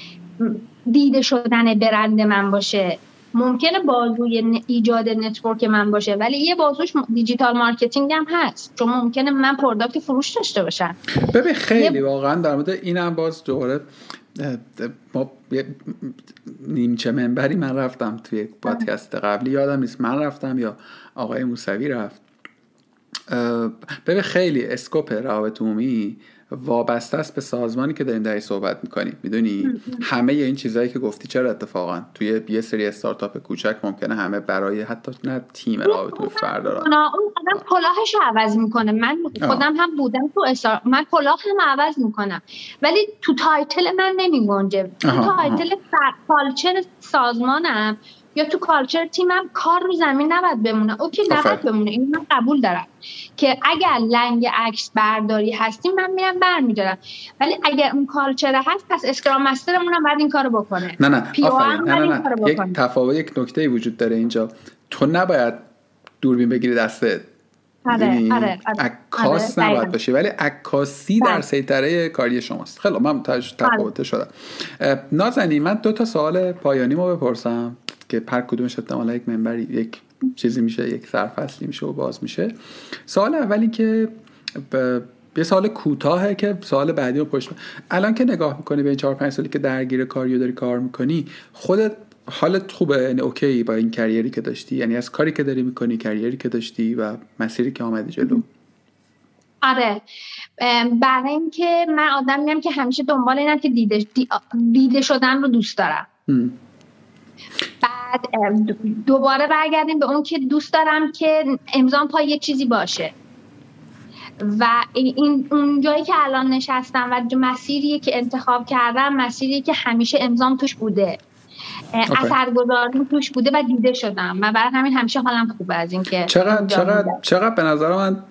دیده شدن برند من باشه. ممکنه بازوی ایجاد network من باشه ولی یه بازوش digital marketing هم هست. چون ممکنه من product فروش داشته باشم. ببین خیلی واقعا در مورد این هم باز دوباره ما نیمچه منبری من رفتم توی پادکست قبلی یادم نیست من رفتم یا آقای موسوی رفت. ببین خیلی scope روابط عمومی وابسته است به سازمانی که داریم درش صحبت می‌کنیم. می‌دونی؟ همه این چیزهایی که گفتی چرا اتفاقا؟ توی یه سری استارتاپ کوچک ممکنه همه برای حتی نه تیم رابطه فرد دارن اون آدم کلاهش رو عوض می‌کنه. من خودم هم بودم تو استار... من کلاه هم عوض می‌کنم. ولی تو title من نمیگنجه. تو title culture سازمانم یا تو culture تیمم کار رو زمین نباید بمونه. okay نباید بمونه. این من قبول دارم که اگر لنگ عکس برداری هستیم من میرم برمیدارم. ولی اگر اون culture هست پس scrum master مون هم باید این کارو بکنه. نه نه نه نه, نه. یک تفاوت یک نکته وجود داره اینجا. تو نباید دوربین بگیری دستت آره, یعنی آره, آره, عکاس آره نباید باشی ولی عکاسی در بله. سیطره کاری شماست. خیلی من بله. تفاوت شدم. نازنی من دو تا سوال پایانی ما بپرسم. که هر کدومش احتمالا یک منبری یک چیزی میشه یک سرفصلی میشه و باز میشه. سوال اولی که یه سال کوتاهه که سوال بعدی رو پشت الان که نگاه می‌کنی به این چهار پنج سالی که درگیر کاریو داری کار می‌کنی خودت حالت خوبه؟ یعنی اوکی با این کریری که داشتی؟ یعنی از کاری که داری می‌کنی کریری که داشتی و مسیری که آمدی جلو؟ آره. برای اینکه من آدمیم که همیشه دنبال اینم که دیده, دیده شدن رو دوست دارم. بعد دوباره برگردیم به اون که دوست دارم که امضام پای یه چیزی باشه. و این اون جایی که الان نشستم و مسیری که انتخاب کردم مسیری که همیشه امضام توش بوده. اثرگذاری توش بوده و دیده شدم. و برای همین همیشه حالم خوبه از اینکه چقدر چقدر چقدر به نظر من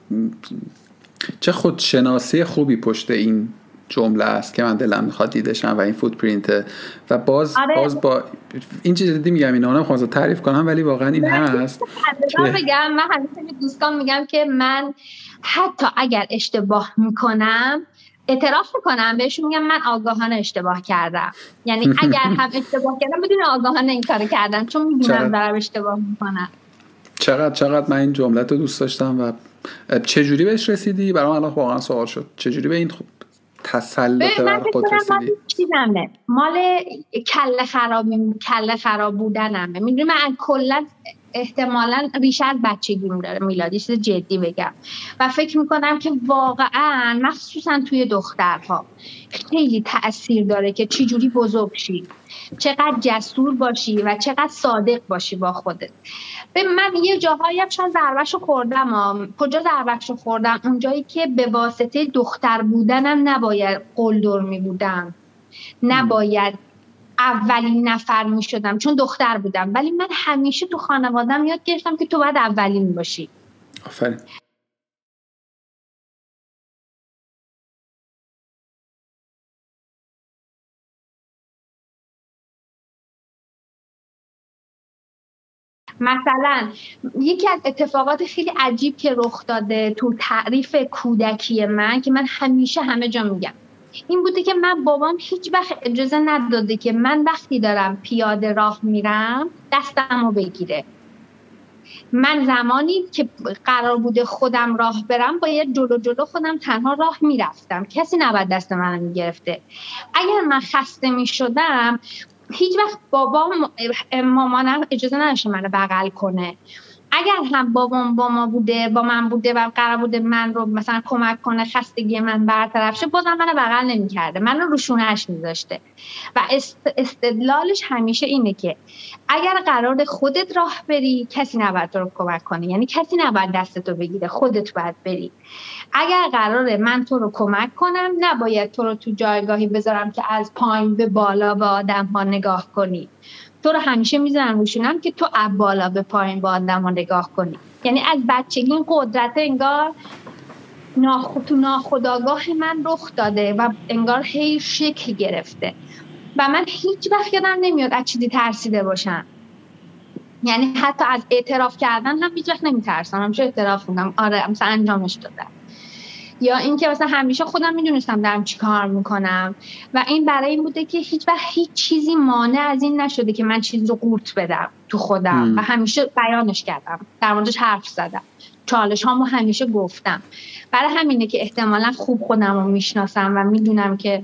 چه خودشناسی خوبی پشت این جمله است که من دلم می‌خواد دیدشم و این فوتپرینت و باز آره. باز با این چیز دیدی میگم اینا خواستم تعریف کنم ولی واقعا این هست که... بگم من همیشه دوستان میگم که من حتی اگر اشتباه می‌کنم اعتراف می‌کنم. بهشون میگم من آگاهانه اشتباه کردم. یعنی اگر هم اشتباه کردم بدون آگاهانه این کار کردم چون می‌دونم دارم اشتباه می‌کنم چقدر چقدر من این جمله رو دوست داشتم و چه جوری بهش رسیدی؟ برام الان واقعا سوال شد. چه جوری به این تسلط بر خود رسیدی؟ مال کله خرابی کله خراب بودنمه. می‌دونی من کلا احتمالا ریشه از بچگیم داره میلادی چیز جدی بگم. و فکر می‌کنم که واقعا مخصوصا توی دخترها خیلی تاثیر داره که چی جوری بزرگ شی. چقدر جسور باشی و چقدر صادق باشی با خودت. به من یه جاهایی هم شاید ضربش خوردم کجا ضربش خوردم؟ اونجایی که به واسطه دختر بودنم نباید قلدر می بودم نباید اولین نفر می شدم چون دختر بودم. ولی من همیشه تو خانوادم یاد گرفتم که تو باید اولین باشی. آفرین. مثلا یکی از اتفاقات خیلی عجیب که رخ داده تو تعریف کودکی من که من همیشه همه جا میگم. این بوده که من بابام هیچ وقت اجازه نداده که من وقتی دارم پیاده راه میرم دستم رو بگیره. من زمانی که قرار بوده خودم راه برم باید جلو جلو خودم تنها راه می‌رفتم. کسی نباید دست منو می‌گرفته. اگر من خسته می‌شدم هیچ وقت بابا مامانم اجازه نداشته منو بغل کنه. اگر هم بابام با ما بوده با من بوده و قرار بوده من رو مثلا کمک کنه خستگی من برطرف شه بازم منو بغل نمی‌کرده. من رو روشونش میذاشته. و استدلالش همیشه اینه که اگر قرار خودت راه بری کسی نباید تو رو کمک کنه. یعنی کسی نباید دستتو بگیره خودت باید بری. اگر قراره من تو رو کمک کنم نباید تو رو تو جایگاهی بذارم که از پایین به بالا به آدم ها نگاه کنی. تو رو همیشه می‌زنن روشونم که تو اب بالا به پایین با آدم نگاه کنی. یعنی از بچگی این قدرت انگار ناخ... تو ناخداگاه من رخ داده و انگار هی شکل گرفته. و من هیچ وقت یادم نمیاد از چیزی ترسیده باشم. یعنی حتی از اعتراف کردن هم هیچ وقت نمیترسم. همیشه اعتراف می‌کنم. آره مثلا انجامش دادم. یا اینکه مثلا همیشه خودم می‌دونستم دارم چی کار می‌کنم. و این برای این بوده که هیچ وقت هیچ چیزی مانع از این نشده که من چیزی رو قورت بدم تو خودم. و همیشه بیانش کردم. در موردش حرف زدم. چالش هامو همیشه گفتم. برای همینه که احتمالا خوب خودم رو می‌شناسم و می‌دونم که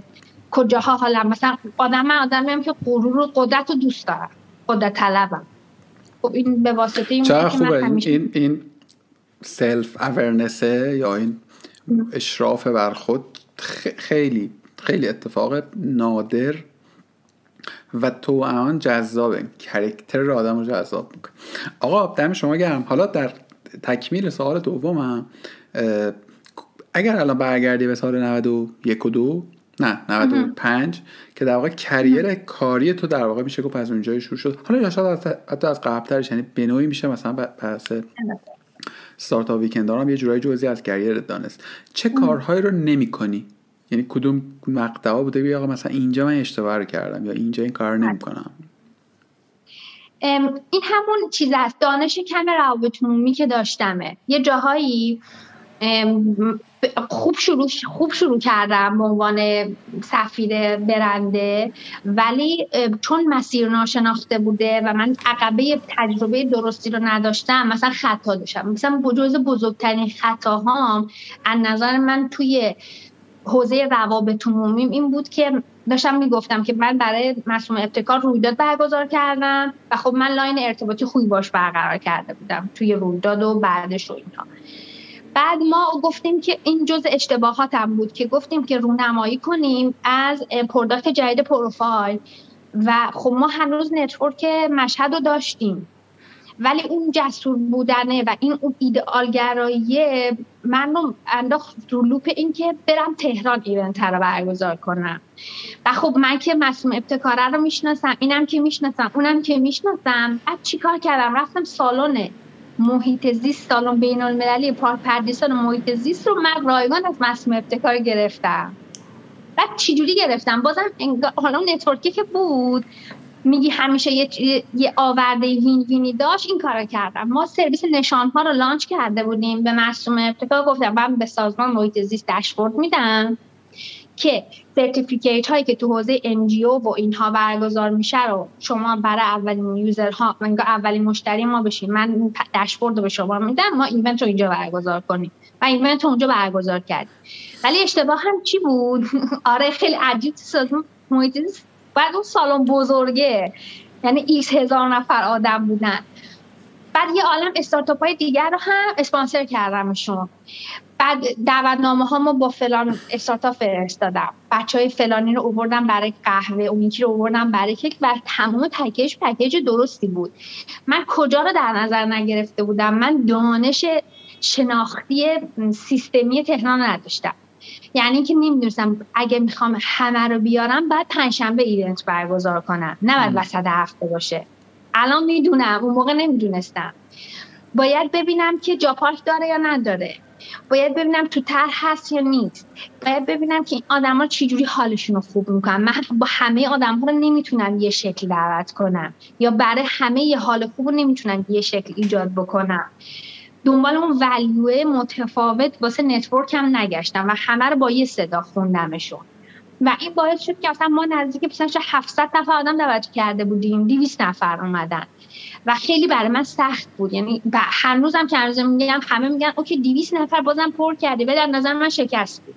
کجاها حالا مثلا آدم من آدم که غرور و قدرت رو دوست دارم. قدرت طلبم. خب این به واسطه این خوبه؟ این این سلف اورنسه یا این اشراف بر خود خیلی خیلی اتفاق نادر و تو آن جذابه. کرکتر رو آدم رو جذاب می‌کنه. آقا دم شما گرم. حالا در تکمیل سوال دومم اگر الان برگردی به سال 91 و دو نه 95 که در واقع کریر کاری تو در واقع میشه گفت از اونجای شروع شد. حالا یا شاید حتی از قبلترش یعنی به نوعی میشه مثلا بحث ستارتاپ ویکند هم یه جورایی جزئی از کریر دانست. چه کارهایی رو نمی کنی یعنی کدوم مقطعا بوده؟ بیا مثلا اینجا من اشتباه رو کردم یا اینجا این کار نمی کنم این همون چیز است. دانش کم روابط عمومی که داشتمه. یه جاهایی خوب شروع خوب شروع کردم به عنوان سفیر برنده. ولی چون مسیر ناشناخته بوده و من عقبه تجربه درستی رو نداشتم مثلا خطا داشتم. مثلا جز بزرگترین خطاهام از نظر من توی حوزه روابط عمومی این بود که داشتم می‌گفتم که من برای معصومه ابتکار رویداد برگزار کردم و خب من line ارتباطی خوبی باش برقرار کرده بودم توی رویداد و بعدش و اینها بعد ما گفتیم که این جز اشتباهاتم بود که گفتیم که رونمایی کنیم از product جدید پروفایل. و خب ما هنوز network مشهد رو داشتیم. ولی اون جسور بودنه و این اون ایدئالگراییه من رو انداخت رو loop این که برم تهران event رو برگزار کنم. و خب من که معصومه ابتکاره رو می‌شناسم اینم که می‌شناسم اونم که می‌شناسم. بعد چیکار کردم؟ رفتم سالن محیط زیست سالن بین المللی پردیسان محیط زیست رو من رایگان از معصومه ابتکار گرفتم. بعد چجوری گرفتم؟ بازم حالا network ی که بود میگی همیشه یه, یه آورده win-win ی داشت این کارو کردم. ما سرویس نشان ها رو launch کرده بودیم به معصومه ابتکار گفتم من به سازمان محیط زیست داشبورد میدم. که certificate هایی که تو حوزه NGO و اینها برگزار میشه رو شما برای اولین user ها اولین مشتری ما بشین. من داشبورد رو به شما میدم ما event رو اینجا برگزار کنیم. و event رو اونجا برگزار کردیم. ولی اشتباه هم چی بود؟ آره خیلی عجیب سازمان محیط بعد اون سالن بزرگه. یعنی X هزار نفر آدم بودن. بعد یه عالم استارتاپ های دیگر رو هم اسپانسر کردمشون بعد دعوتنامه ها ما با فلان استارتاپ فرستادم. بچه های فلانی رو اووردم برای قهوه اون یکی رو اووردم برای کیک و تمام پکیج پکیج درستی بود. من کجا رو در نظر نگرفته بودم؟ من دانش شناختی سیستمی تهران نداشتم. یعنی که نمی‌دونستم اگه می‌خوام همه رو بیارم بعد پنجشنبه ایونت برگزار کنم. نه بعد وسط هفته باشه. الان می‌دونم اون موقع نمی‌دونستم. باید ببینم که جا پارک داره یا نداره. باید ببینم تو طرح هست یا نیست. باید ببینم که این آدما چجوری حالشون رو خوب می‌کنن. من با همه آدم ها رو نمی‌تونم یه شکل دعوت کنم. یا برای همه یه حال خوب رو نمی‌تونم یه شکل ایجاد بکنم. دنبال اون value متفاوت واسه network هم نگشتم و همه رو با یه صدا خوندمشون. و این باعث شد که اصلا ما نزدیک مثلا 700 نفر آدم دعوت کرده بودیم 200 نفر اومدن. و خیلی برای من سخت بود. یعنی هنوزم که هنوز میگم همه میگن okay 200 نفر بازم پر کردی. ولی در نظر من شکست بود.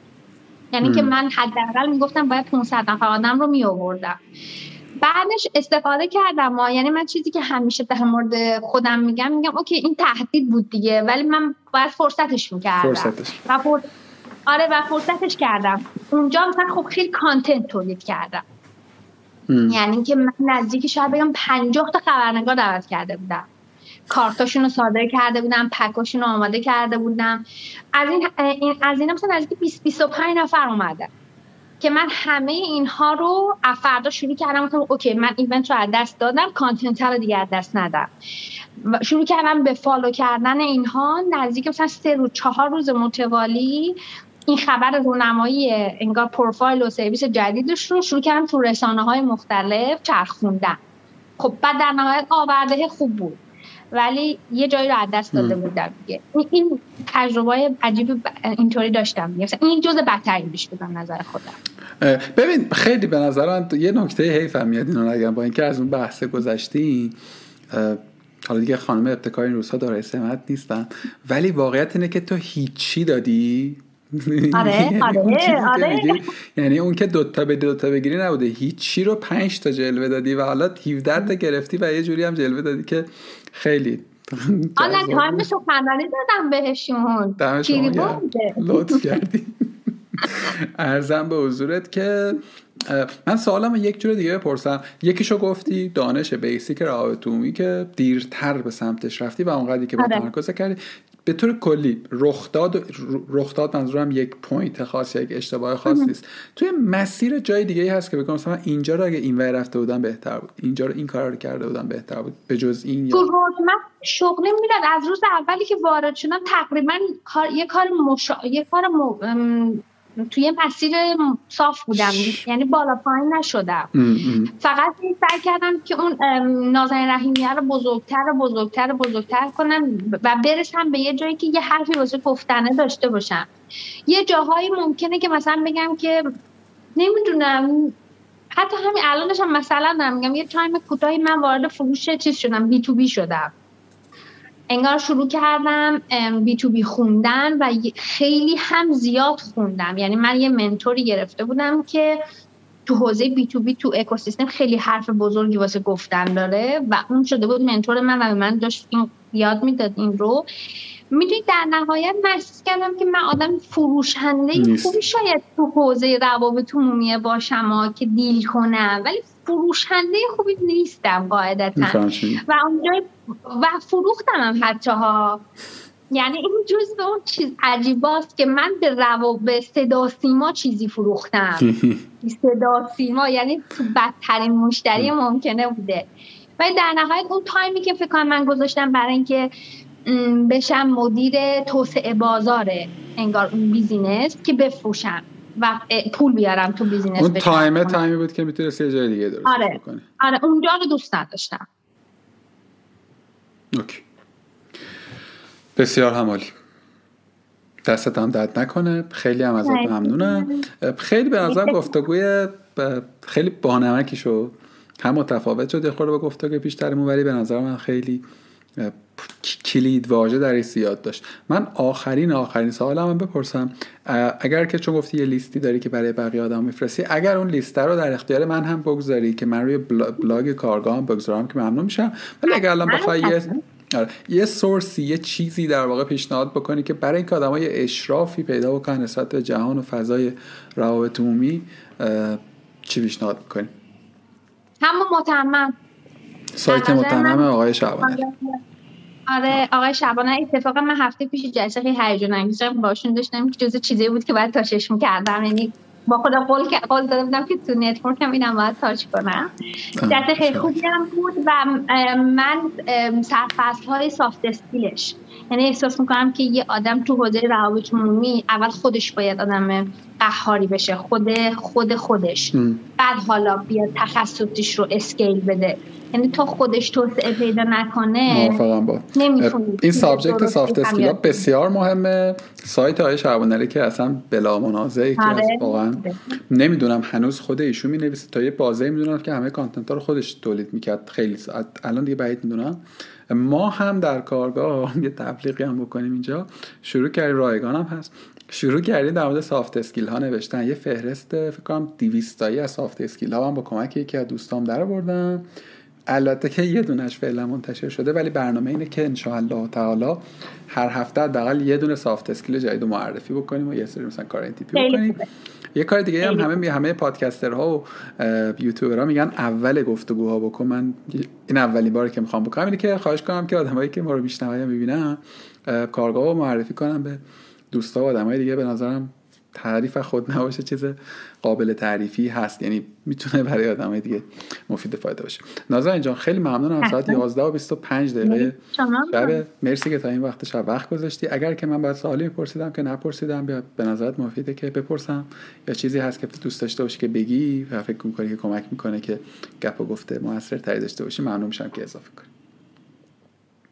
یعنی که من حداقل می‌گفتم باید 500 نفر آدم رو می آوردم بعدش استفاده کردم ما یعنی من چیزی که همیشه در مورد خودم میگم میگم okay این تهدید بود دیگه. ولی من باید فرصتش می‌کردم. فرصتش. و آره و فرصتش کردم. اونجا مثلا خب خیلی content تولید کردم. یعنی که من نزدیک شاید بگم پنجاه تا خبرنگار دعوت کرده بودم. کارتاشون رو صادر کرده بودم pack اشون رو آماده کرده بودم. از این, از این مثلا نزدیک 20 25 نفر اومده که من همه اینها رو فردا شروع کردم. گفتم okay من event رو از دست دادم content رو دیگه از دست ندم شروع کردم به follow کردن اینها. نزدیک مثلا سه روز چهار روز متوالی این خبر رونمایی انگار پروفایل و سرویس جدیدش رو شروع کردم تو رسانه های مختلف چرخوندن. خب بعد در نهایت آورده خوب بود. ولی یه جایی رو از دست داده بودم دیگه. این تجربه عجیب اینطوری داشتم مثلا این جزء بدترین بیش بودم نظر خودم. ببین خیلی به نظر من یه نکته حیف هم میاد اینو نگم. با اینکه از اون بحث گذشتی حالا دیگه خانم ابتکار این روزها داره سمت نیستن. ولی واقعیت اینه که تو هیچی دادی؟ آره آره آره. یعنی اون که دوتا به دوتا بگیری نبوده. هیچی رو پنج تا جلوه دادی و حالا 17 تا گرفتی و یه جوری هم جلوه دادی که خیلی آره time سخنرانی دادم بهشون. لطف کردی. عرضم به حضورت که من سوالم یک جور دیگه بپرسم. یکیشو گفتی دانش basic روابط عمومی که دیرتر به سمتش رفتی و اونقدری که با آره. تمرکز کردی. به طور کلی رخداد رخداد منظورم یک point خاص یک اشتباه خاص نیست. توی مسیر جای دیگه ای هست که بگم مثلا اینجا رو اگه این ور رفته بودم بهتر بود. اینجا رو این کار رو کرده بودم بهتر بود. به جز این تو من شغلی می‌داد از روز اولی که وارد شدم تقریبا یه کار مشا... یه کار توی مسیر صاف بودم. یعنی بالا پایین نشدم. فقط سعی کردم که اون نازنین رحیمیه رو بزرگتر و بزرگتر و بزرگتر کنم و برسم به یه جایی که یه حرفی واسه گفتنه داشته باشم. یه جاهایی ممکنه که مثلا بگم که نمی‌دونم. حتی همین الانش هم مثلا میگم یه time کوتاهی من وارد فروش چیز شدم B2B شدم. انگار شروع کردم B2B خوندن و خیلی هم زیاد خوندم. یعنی من یه mentor ی گرفته بودم که تو حوزه بی تو بی تو اکوسیستم خیلی حرف بزرگی واسه گفتن داره و اون شده بود منتور من و من داشت این یاد می‌داد این رو. می‌دونی در نهایت محسوس کردم که من آدم فروشنده خوبی شاید تو حوزه روابط عمومی باشم که دیل کنم. ولی فروشنده خوبی نیستم قاعدتا. و اونجا و فروختم هم حتی ها یعنی این جز به اون چیز عجیباست که من به رو به صدا سیما چیزی فروختم. صدا سیما یعنی بدترین مشتری ممکنه بوده. ولی در نهایت اون time ی که فکر کنم من گذاشتم برای اینکه بشم مدیر توسعه بازار انگار اون business که بفروشم. و پول بیارم تو business اون time ه time ی بود که می‌تونستی یه جای دیگه درست آره. بکنی آره اونجا رو دوست نداشتم. okay. بسیار هم عالی. دستت هم درد نکنه. خیلی هم ازت ممنونم. خیلی به نظر گفتگوی خیلی بانمکی شد هم متفاوت شد. یه خورده با گفتگوی پیشترمون ولی به نظر من خیلی کلید واژه در زیاد داشت. من آخرین آخرین سوالم هم بپرسم اگر که چون گفتی یه لیستی داری که برای بقیه آدم میفرستی اگر اون لیست رو در اختیار من هم بگذاری که من روی بلاگ کارگاه هم بگذارم که ممنون میشم. ولی اگر الان بخوای یه آره. یه source ی یه چیزی در واقع پیشنهاد بکنی که برای اینکه آدمای اشرافی پیدا بکنن نسبت به جهان و فضای روابط عمومی چی پیشنهاد می‌کنی؟ همون متمم سایت متمم آقای شعبانعلی آره آقای شعبانعلی اتفاقا من هفته پیش جلسه خیلی هیجان انگیز باشون داشتم که جزء چیزی بود که باید touch ش می‌کردم یعنی با خودم قول قول داده بودم که تو network هم اینم باید touch کنم. جلسه خیلی خوبی هم بود و من سرفصل های soft skill ش یعنی احساس می‌کنم که یه آدم تو حوزه روابط عمومی اول خودش باید آدم قهاری بشه خود خود خودش. بعد حالا بیاد تخصصیش رو scale بده. یعنی تا خودش توسعه پیدا نکنه با. این subject soft skill بسیار مهمه. سایت های شعبانعلی که اصلا بلا منازعه که آره. واقعا نمی‌دونم هنوز خود ایشون می نویسه. تا یه بازه می‌دونم که همه content ها رو خودش تولید می‌کرد. خیلی الان دیگه بعید می‌دونم. ما هم در کارگاه یه تبلیغی هم بکنیم اینجا. شروع کردیم رایگان هم هست. شروع کردیم در مورد soft skill ها نوشتن. یه فهرست فکر کنم 200 از soft skill ها هم با کمک یکی از دوستام درآوردم البته که یه دونش فعلا منتشر شده ولی برنامه اینه که انشاءالله تعالی هر هفته حداقل یه دونه soft skill جدید رو معرفی بکنیم و یه سری مثلا کار تیپی بکنیم. یه کار دیگه هم همه همه پادکسترها و یوتیوبرها میگن اول گفتگوها بکن. من این اولی باره که می‌خوام بکنم اینه که خواهش کنم که آدمایی که ما رو میشنون می‌بینن کارگاه رو معرفی کنم به دوستا و آدمای دیگه به نظرم تعریف خود نباشه چیز قابل تعریفی هست. یعنی می‌تونه برای آدمای دیگه مفید فایده باشه. نازنین جان خیلی ممنونم. ساعت 11 و 25 دقیقه. شب مرسی که تا این وقت شب وقت گذاشتی. اگر که من بعد سوالی میپرسیدم که نپرسیدم بیا به نظرت مفیده که بپرسم. یا چیزی هست که دوست داشته باشی که بگی و فکر می‌کنی که کمک می‌کنه که گپ و گفته موثر تری داشته باشی ممنون میشم که اضافه کنی.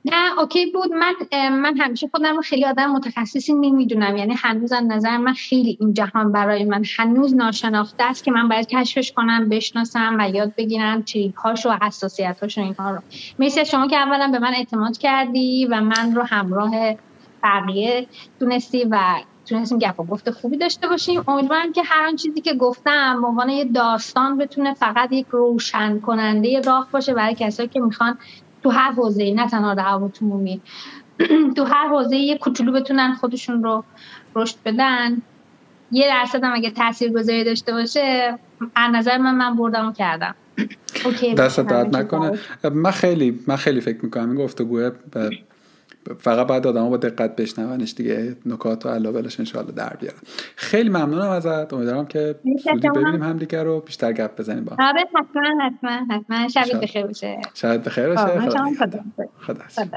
نه اوکی بود. من من همیشه خودم رو خیلی آدم متخصصی نمی‌دونم. یعنی هنوز از نظر من خیلی این جهان برای من هنوز ناشناخته است که من باید کشفش کنم بشناسم و یاد بگیرم هاش و حساسیتاش و اینها رو. مرسی شما که اولا به من اعتماد کردی و من رو همراه بقیه تونستی و تونستیم گپ و گفت خوبی داشته باشیم. امیدوارم که هر آن چیزی که گفتم به عنوان یه داستان بتونه فقط یک روشن کننده راه باشه برای کسایی که می‌خوان تو هر حوزه نه تنها روابط عمومی. تو هر حوزه یه کوچولو بتونن خودشون رو رشد بدن. یه درصد هم اگه تاثیر گذاری داشته باشه از نظر من من بردم و کردم دست درد نکنه. من خیلی من خیلی فکر می‌کنم. این گفتگوه فقط باید آدم با دقت بشنونش دیگه نکات و علابلش انشاءالله در بیارم خیلی ممنونم ازت. امیدوارم که زودی ببینیم هم دیگه رو بیشتر گپ بزنیم با. آره حتما حتما حتما. شبت بخیر باشه. شبت بخیر باشه. خدا خدا